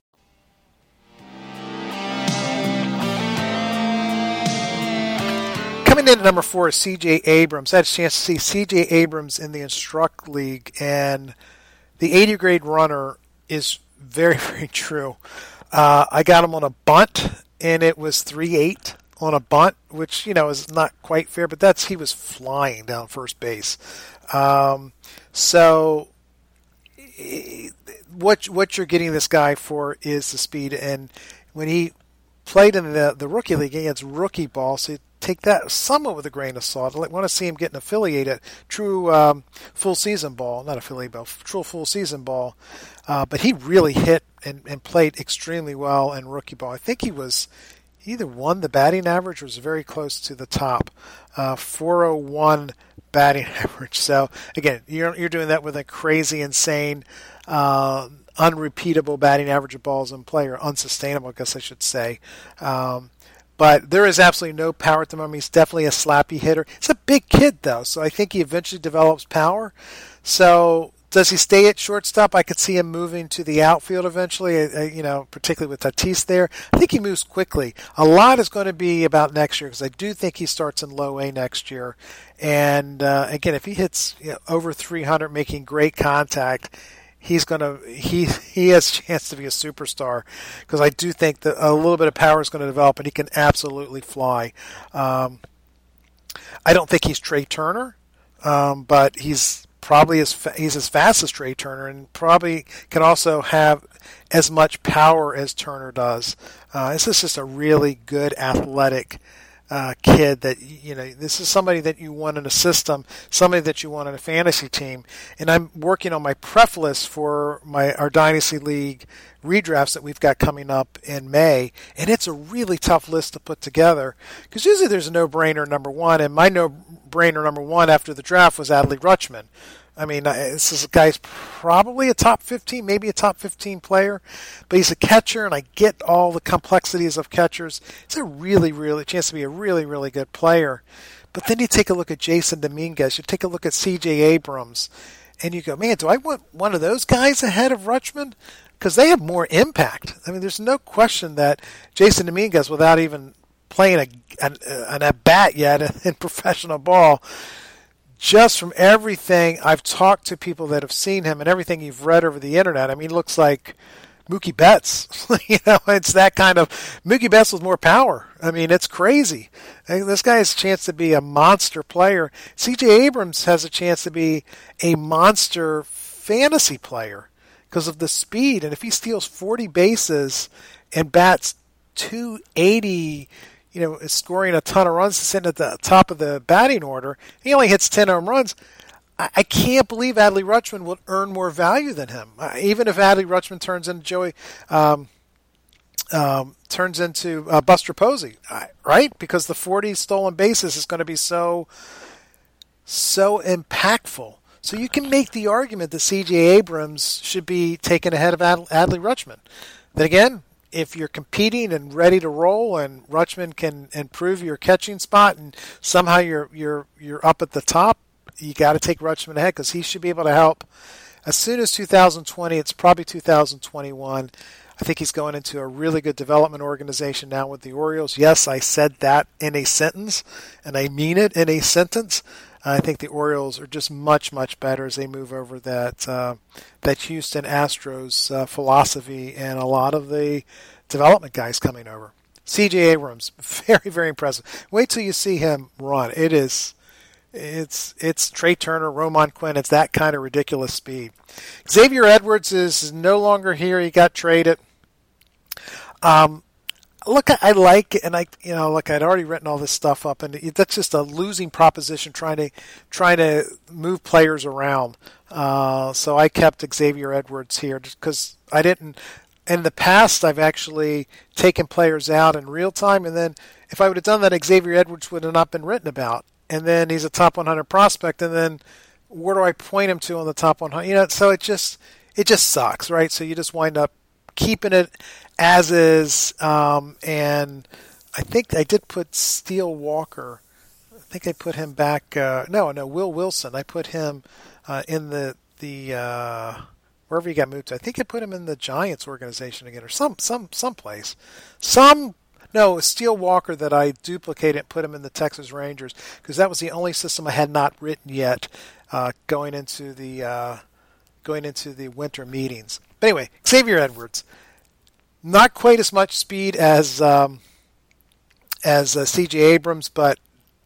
Coming in at number four is C.J. Abrams. I had a chance to see C.J. Abrams in the Instruct League, and the 80 grade runner is very, very true. Uh, I got him on a bunt and it was three eight on a bunt, which you know is not quite fair, but that's he was flying down first base. Um, so what what you're getting this guy for is the speed, and when he played in the the rookie league against rookie ball, so take that somewhat with a grain of salt. I want to see him get getting affiliated, true um, full season ball, not affiliate ball, true full season ball. Uh, but he really hit and, and played extremely well in rookie ball. I think he was he either won the batting average or was very close to the top. Uh, 401 batting average. So again, you're you're doing that with a crazy, insane, uh, unrepeatable batting average of balls in play, or unsustainable, I guess I should say. Um, but there is absolutely no power at the moment. He's definitely a slappy hitter. He's a big kid though, so I think he eventually develops power. So does he stay at shortstop? I could see him moving to the outfield eventually, uh, uh, you know, particularly with Tatis there. I think he moves quickly. A lot is going to be about next year because I do think he starts in low A next year. And uh, again, if he hits you know, over 300, making great contact, he's to he he has a chance to be a superstar because I do think that a little bit of power is going to develop and he can absolutely fly. Um, I don't think he's Trea Turner, um, but he's probably as fa- he's as fast as Trea Turner, and probably can also have as much power as Turner does. Uh, this is just a really good athletic uh, kid that you know. This is somebody that you want in a system, somebody that you want in a fantasy team. And I'm working on my pref list for my our dynasty league redrafts that we've got coming up in May, and it's a really tough list to put together because usually there's a no-brainer number one, and my no-brainer number one after the draft was Adley Rutschman. I mean, uh, this is a guy's probably a top 15, maybe a top 15 player, but he's a catcher, and I get all the complexities of catchers. It's a really, really chance to be a really, really good player. But then you take a look at Jasson Dominguez, you take a look at C.J. Abrams, and you go, man, do I want one of those guys ahead of Rutschman? Because they have more impact. I mean, there's no question that Jasson Dominguez, without even playing a, an, uh, an at bat yet in professional ball, just from everything I've talked to people that have seen him and everything you've read over the internet, I mean, looks like Mookie Betts. you know, it's that kind of Mookie Betts with more power. I mean, it's crazy. This guy has a chance to be a monster player. C.J. Abrams has a chance to be a monster fantasy player because of the speed. And if he steals 40 bases and bats 280 you know, is scoring a ton of runs, sitting at the top of the batting order. He only hits 10 home runs. I, I can't believe Adley Rutschman will earn more value than him. Uh, even if Adley Rutschman turns into Joey, um, um, turns into uh, Buster Posey, right? Because the 40 stolen bases is going to be so, so impactful. So you can make the argument that C.J. Abrams should be taken ahead of Ad- Adley Rutschman. Then again, if you're competing and ready to roll, and Rutschman can improve your catching spot, and somehow you're you're you're up at the top, you got to take Rutschman ahead because he should be able to help. As soon as 2020, it's probably 2021. I think he's going into a really good development organization now with the Orioles. Yes, I said that in a sentence, and I mean it in a sentence. I think the Orioles are just much much better as they move over that uh, that Houston Astros uh, philosophy and a lot of the development guys coming over. C.J. Abrams, very very impressive. Wait till you see him run. It is. It's it's Trea Turner, Roman Quinn. It's that kind of ridiculous speed. Xavier Edwards is no longer here. He got traded. Um, look, I like it, and I, you know, look, I'd already written all this stuff up, and that's just a losing proposition trying to trying to move players around. Uh, so I kept Xavier Edwards here because I didn't. In the past, I've actually taken players out in real time, and then if I would have done that, Xavier Edwards would have not been written about. And then he's a top 100 prospect, and then where do I point him to on the top 100? You know, so it just it just sucks, right? So you just wind up keeping it as is, um, and I think I did put Steele Walker. I think I put him back. Uh, no, no, Will Wilson. I put him uh, in the the uh, wherever he got moved to. I think I put him in the Giants organization again, or some some some place. Some no, Steele Walker that I duplicated and put him in the Texas Rangers because that was the only system I had not written yet uh, going into the uh, going into the winter meetings. But anyway, Xavier Edwards, not quite as much speed as um, as uh, C.J. Abrams, but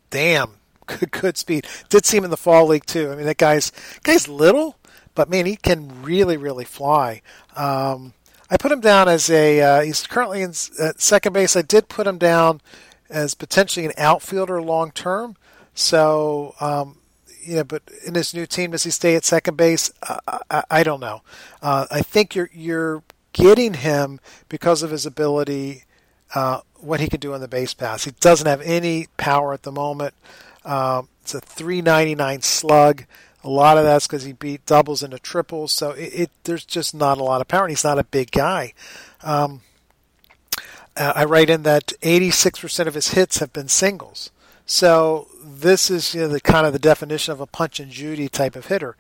damn, good, good speed. Did see him in the fall league too. I mean, that guy's guy's little, but man, he can really, really fly. Um, I put him down as a. Uh, he's currently in at second base. I did put him down as potentially an outfielder long term. So, um, you know, but in his new team, does he stay at second base? Uh, I, I, don't know. Uh, I think you're you're getting him because of his ability, uh, what he can do on the base pass. He doesn't have any power at the moment. Um, it's a 399 slug. A lot of that's because he beat doubles into triples, so it, it, there's just not a lot of power, and he's not a big guy. Um, uh, I write in that 86% of his hits have been singles. So this is you know, the kind of the definition of a punch and Judy type of hitter.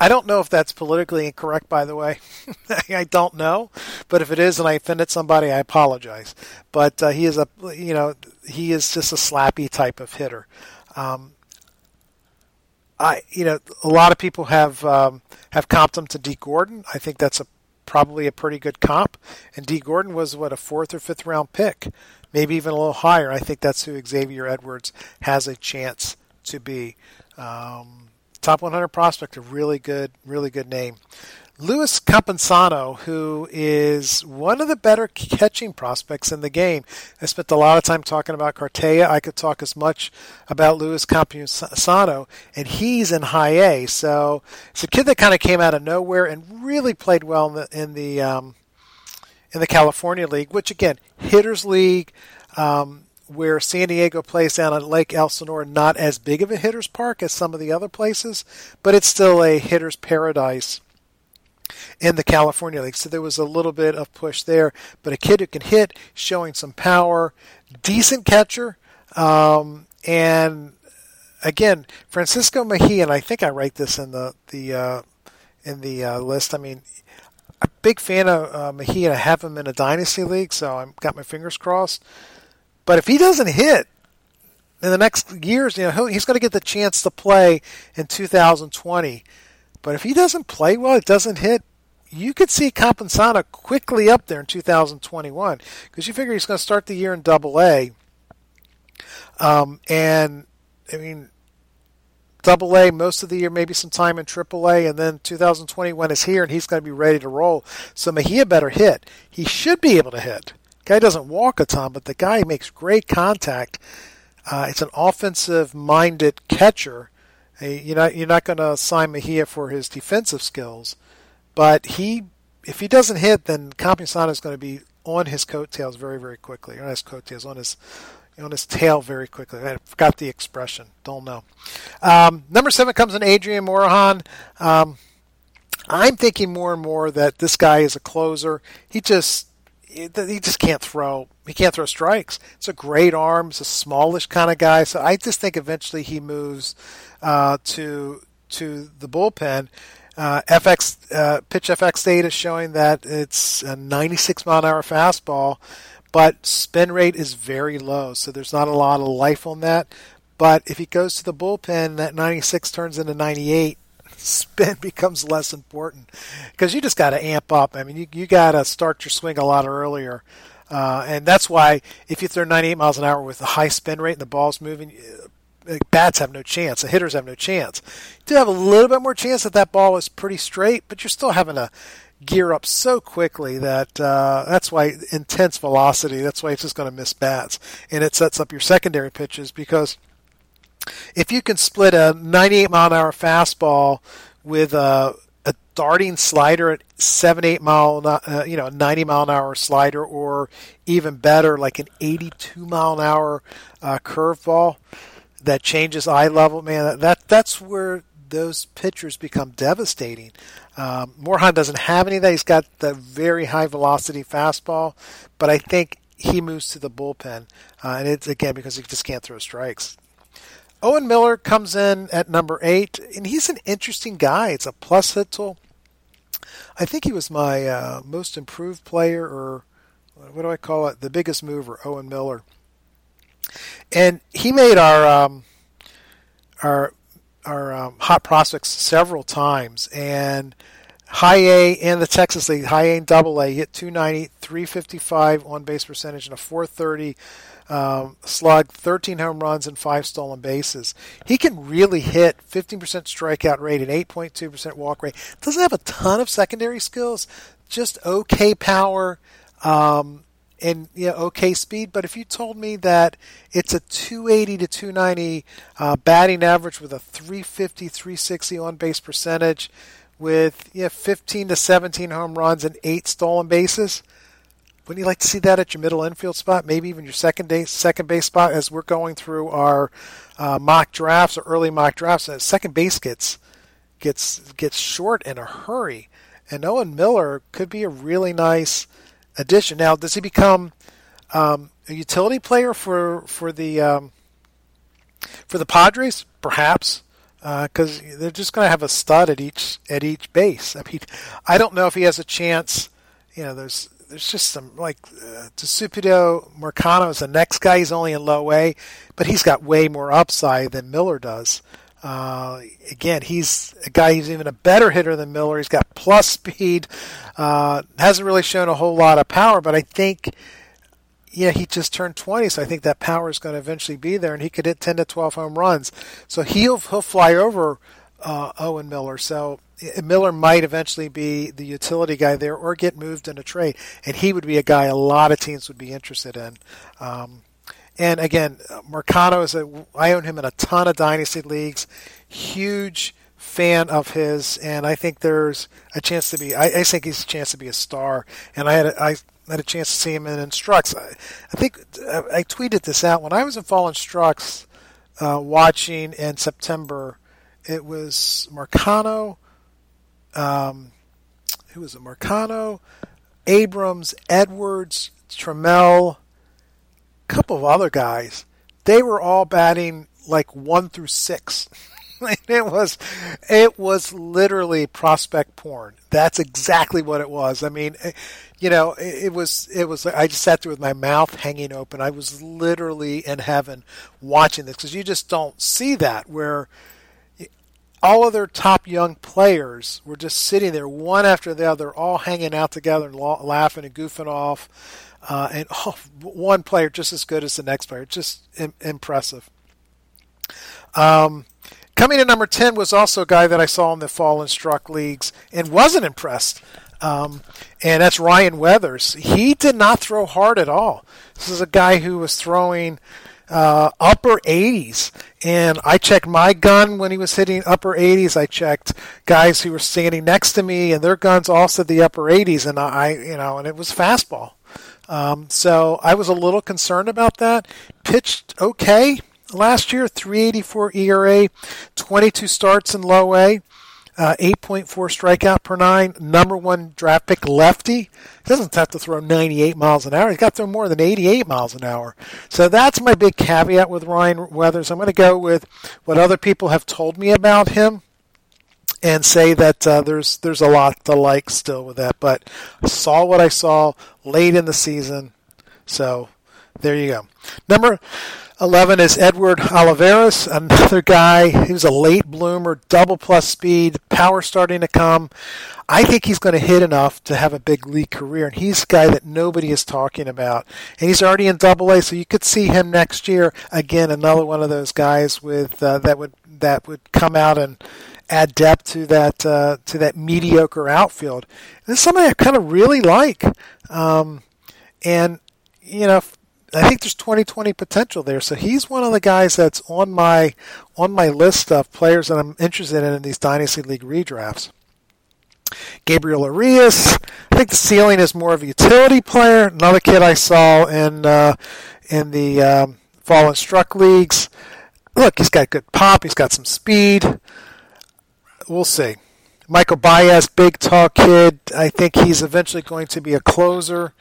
I don't know if that's politically incorrect, by the way. I don't know, but if it is and I offended somebody, I apologize. But uh, he is a, you know, he is just a slappy type of hitter. Um, I, you know, a lot of people have um, have comped him to Dee Gordon. I think that's a probably a pretty good comp. And Dee Gordon was what a fourth or fifth round pick, maybe even a little higher. I think that's who Xavier Edwards has a chance to be. Um, top 100 prospect, a really good, really good name. Luis Campusano, who is one of the better catching prospects in the game. I spent a lot of time talking about Cartaya. I could talk as much about Luis Campusano, and he's in high A. So it's a kid that kind of came out of nowhere and really played well in the in the um, in the California League, which again, hitters league. Um, where San Diego plays down at Lake Elsinore, not as big of a hitter's park as some of the other places, but it's still a hitter's paradise in the California League. So there was a little bit of push there, but a kid who can hit, showing some power, decent catcher, um, and again, Francisco Mejia. And I think I write this in the the uh, in the uh, list. I mean, a big fan of uh, Mejia. I have him in a dynasty league, so I've got my fingers crossed. But if he doesn't hit in the next years, you know, he's going to get the chance to play in 2020. But if he doesn't play well, it doesn't hit, you could see Campusano quickly up there in 2021 because you figure he's going to start the year in Double A. Um, and I mean, Double A most of the year, maybe some time in Triple A, and then 2021 is here, and he's going to be ready to roll. So Mejia better hit. He should be able to hit. Guy doesn't walk a ton, but the guy makes great contact. Uh, it's an offensive-minded catcher. You're not you're not going to sign Mejia for his defensive skills, but he if he doesn't hit, then Campusano is going to be on his coattails very very quickly. On his coattails, on his on his tail very quickly. I forgot the expression. Don't know. Um, number seven comes in Adrian Morejon. Um, I'm thinking more and more that this guy is a closer. He just he just can't throw. He can't throw strikes. It's a great arm. It's a smallish kind of guy. So I just think eventually he moves uh, to to the bullpen. Uh, FX uh, pitch FX data showing that it's a 96 mile an hour fastball, but spin rate is very low. So there's not a lot of life on that. But if he goes to the bullpen, that 96 turns into 98 spin becomes less important because you just got to amp up. I mean, you you got to start your swing a lot earlier. Uh, and that's why if you throw 98 miles an hour with a high spin rate and the ball's moving, uh, bats have no chance. The hitters have no chance. You do have a little bit more chance that that ball is pretty straight, but you're still having to gear up so quickly that uh, that's why intense velocity. That's why it's just going to miss bats, and it sets up your secondary pitches because if you can split a 98 mile an hour fastball with a, a darting slider at 7 8 mile uh, you know 90 mile an hour slider or even better like an 82 mile an hour uh, curveball that changes eye level man that that's where those pitchers become devastating um, Morejon doesn't have any of that he's got the very high velocity fastball but I think he moves to the bullpen uh, and it's again because he just can't throw strikes Owen Miller comes in at number eight, and he's an interesting guy. It's a plus hit tool. I think he was my uh, most improved player, or what do I call it? The biggest mover, Owen Miller. And he made our um, our our um, hot prospects several times, and high A in the Texas League, high A and double A, hit 290, 355 on base percentage, and a 430 um, slug, 13 home runs, and five stolen bases. He can really hit 15% strikeout rate and 8.2% walk rate. Doesn't have a ton of secondary skills, just okay power. Um, and yeah, okay speed. But if you told me that it's a 280 to 290 uh, batting average with a 350, 360 on base percentage, with yeah, 15 to 17 home runs and eight stolen bases, wouldn't you like to see that at your middle infield spot? Maybe even your second base second base spot as we're going through our uh, mock drafts or early mock drafts. Uh, second base gets gets gets short in a hurry, and Owen Miller could be a really nice addition. Now, does he become um, a utility player for for the um, for the Padres? Perhaps because uh, they're just going to have a stud at each at each base. I mean, I don't know if he has a chance. You know, there's there's just some like uh, Tucupita Marcano is the next guy. He's only in low A, but he's got way more upside than Miller does. Uh, again, he's a guy who's even a better hitter than Miller. He's got plus speed. Uh, hasn't really shown a whole lot of power, but I think, yeah, he just turned 20, so I think that power is going to eventually be there, and he could hit 10 to 12 home runs. So he'll he'll fly over uh, Owen Miller. So Miller might eventually be the utility guy there, or get moved in a trade, and he would be a guy a lot of teams would be interested in. Um, and again, Marcano is a. I own him in a ton of dynasty leagues. Huge fan of his, and I think there's a chance to be. I, I think he's a chance to be a star. And I had a, I had a chance to see him in Instructs. I, I think I, I tweeted this out when I was in Fall Instructs, uh, watching in September. It was Marcano. Um, who was it? Marcano, Abrams, Edwards, Trammell couple of other guys, they were all batting like one through six. it was it was literally prospect porn. That's exactly what it was. I mean, eh, you know, it, was it was. I just sat there with my mouth hanging open. I was literally in heaven watching this because you just don't see that where all of their top young players were just sitting there one after the other, all hanging out together and laughing and goofing off uh, and oh, one player just as good as the next player. Just Im- impressive. Um, coming to number 10 was also a guy that I saw in the Fall Instruct leagues and wasn't impressed. Um, and that's Ryan Weathers. He did not throw hard at all. This is a guy who was throwing uh, upper 80s. And I checked my gun when he was hitting upper 80s. I checked guys who were standing next to me, and their guns all said the upper 80s. And I, you know, and it was fastball. Um, so I was a little concerned about that. Pitched okay last year, 384 ERA, 22 starts in low A. Uh, 8.4 strikeout per nine, number one draft pick lefty. He doesn't have to throw 98 miles an hour. He's got to throw more than 88 miles an hour. So that's my big caveat with Ryan Weathers. I'm going to go with what other people have told me about him and say that uh, there's there's a lot to like still with that. But saw what I saw late in the season, so there you go. Number 11 is Edward Olivares, another guy. Was a late bloomer, double plus speed, power starting to come. I think he's going to hit enough to have a big league career, and he's a guy that nobody is talking about. And he's already in Double A, so you could see him next year again. Another one of those guys with uh, that would that would come out and add depth to that uh, to that mediocre outfield. And it's something I kind of really like, um, and you know, I think there's 2020 potential there. So he's one of the guys that's on my on my list of players that I'm interested in in these dynasty league redrafts. Gabriel Arias, I think the ceiling is more of a utility player. Another kid I saw in uh, in the um, Fall Instruct leagues. Look, he's got good pop. He's got some speed we'll see. Michael Baez, big tall kid. I think he's eventually going to be a closer.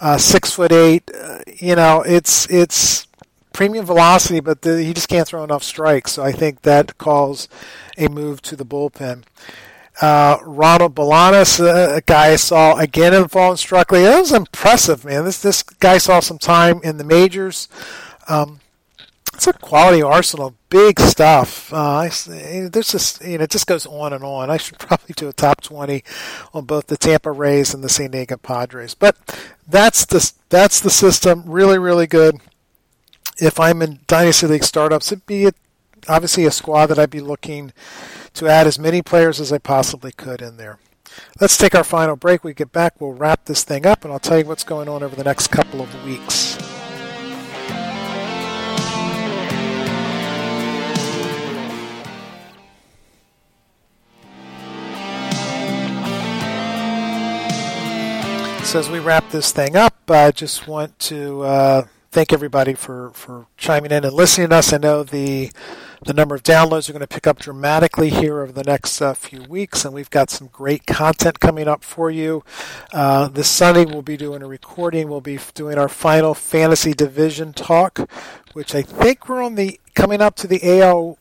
Uh, six foot eight. Uh, you know, it's it's premium velocity, but the, he just can't throw enough strikes. So I think that calls a move to the bullpen. Uh, Ronald Bolanos, uh, a guy I saw again in fall Instruct League. That was impressive, man. This this guy saw some time in the majors. Um, it's a quality arsenal, big stuff. Uh, I, there's just you know, it just goes on and on. I should probably do a top twenty on both the Tampa Rays and the San Diego Padres, but that's the that's the system. Really, really good. If I'm in Dynasty League startups, it'd be a, obviously a squad that I'd be looking to add as many players as I possibly could in there. Let's take our final break. We get back, we'll wrap this thing up, and I'll tell you what's going on over the next couple of weeks. As we wrap this thing up, I just want to uh, thank everybody for, for chiming in and listening to us. I know the the number of downloads are going to pick up dramatically here over the next uh, few weeks, and we've got some great content coming up for you. Uh, this Sunday, we'll be doing a recording. We'll be doing our final fantasy division talk, which I think we're on the coming up to the AL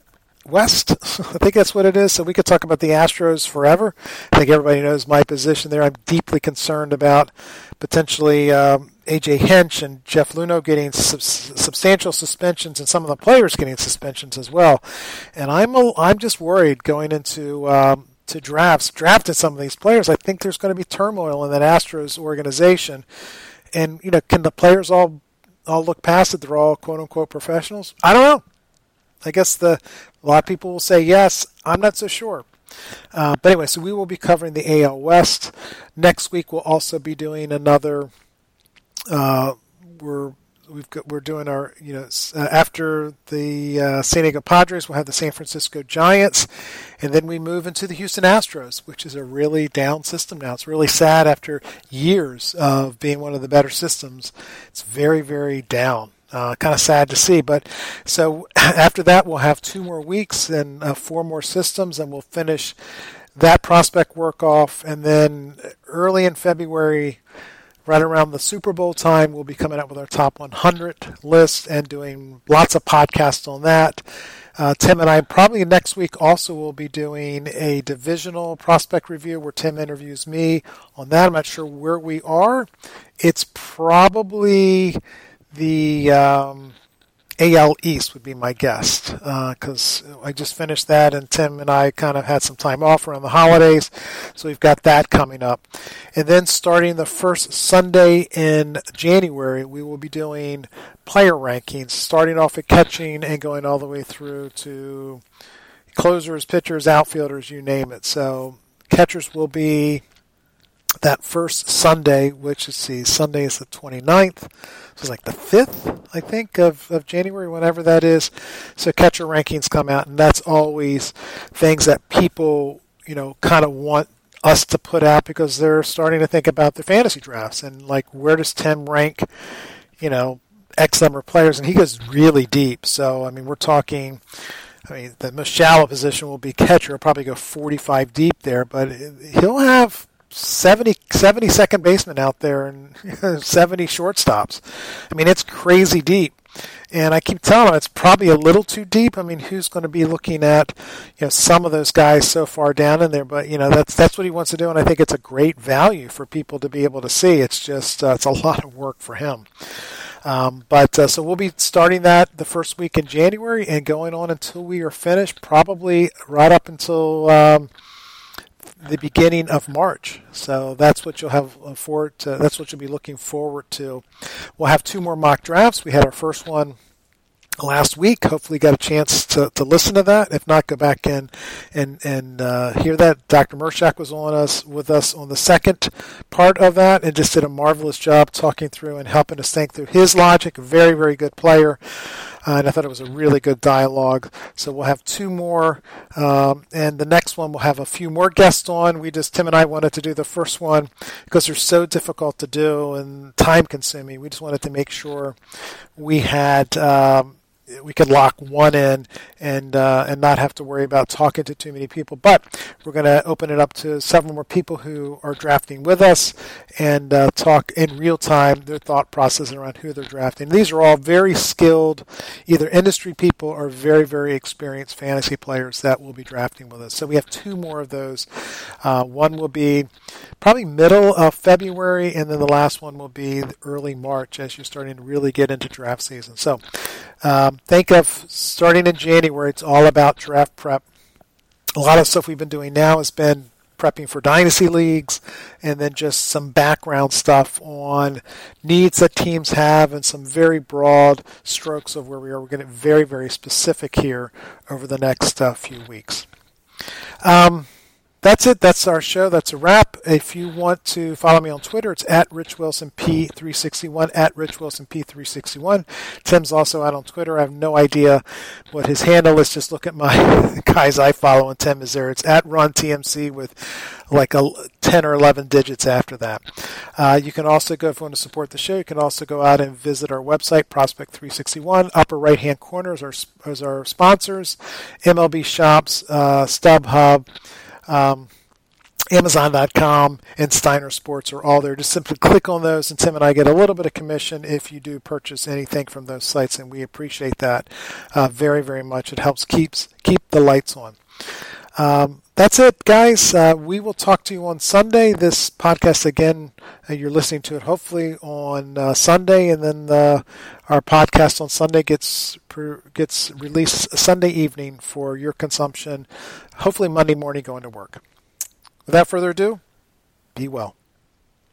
West. I think that's what it is. So we could talk about the Astros forever. I think everybody knows my position there. I'm deeply concerned about potentially um, AJ Hinch and Jeff Luhnow getting sub- substantial suspensions, and some of the players getting suspensions as well. And I'm a, I'm just worried going into um, to drafts, drafting some of these players. I think there's going to be turmoil in that Astros organization. And you know, can the players all all look past it? They're all quote unquote professionals. I don't know. I guess the a lot of people will say yes. I'm not so sure. Uh, but anyway, so we will be covering the AL West next week. We'll also be doing another. Uh, we're we've got, we're doing our you know uh, after the uh, San Diego Padres, we'll have the San Francisco Giants, and then we move into the Houston Astros, which is a really down system now. It's really sad after years of being one of the better systems. It's very very down. Uh, kind of sad to see. But so after that, we'll have two more weeks and uh, four more systems, and we'll finish that prospect work off. And then early in February, right around the Super Bowl time, we'll be coming out with our top 100 list and doing lots of podcasts on that. Uh, Tim and I probably next week also will be doing a divisional prospect review where Tim interviews me on that. I'm not sure where we are. It's probably the um, AL East would be my guess because uh, I just finished that, and Tim and I kind of had some time off around the holidays, so we've got that coming up. And then starting the first Sunday in January, we will be doing player rankings, starting off at catching and going all the way through to closers, pitchers, outfielders, you name it. So catchers will be that first Sunday, which is see, Sunday is the 29th. So it's like the 5th, I think, of, of January, whenever that is. So catcher rankings come out, and that's always things that people, you know, kind of want us to put out because they're starting to think about their fantasy drafts and like where does Tim rank, you know, X number of players, and he goes really deep. So I mean, we're talking. I mean, the most shallow position will be catcher. He'll probably go 45 deep there, but he'll have 70, 70 second basemen out there and 70 shortstops. I mean, it's crazy deep. And I keep telling him it's probably a little too deep. I mean, who's going to be looking at, you know, some of those guys so far down in there? But you know, that's that's what he wants to do, and I think it's a great value for people to be able to see. It's just uh, it's a lot of work for him. Um, but uh, so we'll be starting that the first week in January and going on until we are finished, probably right up until. Um, the beginning of March. So that's what you'll have forward. To, that's what you'll be looking forward to. We'll have two more mock drafts. We had our first one last week. Hopefully, got a chance to, to listen to that. If not, go back and and and uh, hear that. Dr. Mershak was on us with us on the second part of that, and just did a marvelous job talking through and helping us think through his logic. Very, very good player. Uh, and I thought it was a really good dialogue. So we'll have two more, um, and the next one we'll have a few more guests on. We just Tim and I wanted to do the first one because they're so difficult to do and time consuming. We just wanted to make sure we had. Um, we could lock one in and uh, and not have to worry about talking to too many people. But we're going to open it up to several more people who are drafting with us and uh, talk in real time their thought process around who they're drafting. These are all very skilled, either industry people or very very experienced fantasy players that will be drafting with us. So we have two more of those. Uh, one will be probably middle of February, and then the last one will be early March as you're starting to really get into draft season. So. Um, think of starting in January, it's all about draft prep. A lot of stuff we've been doing now has been prepping for dynasty leagues and then just some background stuff on needs that teams have and some very broad strokes of where we are. We're getting very, very specific here over the next uh, few weeks. Um, that's it. That's our show. That's a wrap. If you want to follow me on Twitter, it's at RichWilsonP361, at RichWilsonP361. Tim's also out on Twitter. I have no idea what his handle is. Just look at my guys I follow, and Tim is there. It's at RunTMC with like a 10 or 11 digits after that. Uh, you can also go, if you want to support the show, you can also go out and visit our website, Prospect 361. Upper right hand corner is our, is our sponsors, MLB Shops, uh, StubHub, um, Amazon.com and Steiner Sports are all there. Just simply click on those, and Tim and I get a little bit of commission if you do purchase anything from those sites, and we appreciate that uh, very, very much. It helps keeps keep the lights on. Um, that's it, guys. Uh, we will talk to you on Sunday. This podcast again, uh, you're listening to it hopefully on uh, Sunday, and then uh, our podcast on Sunday gets gets released Sunday evening for your consumption. Hopefully Monday morning going to work. Without further ado, be well.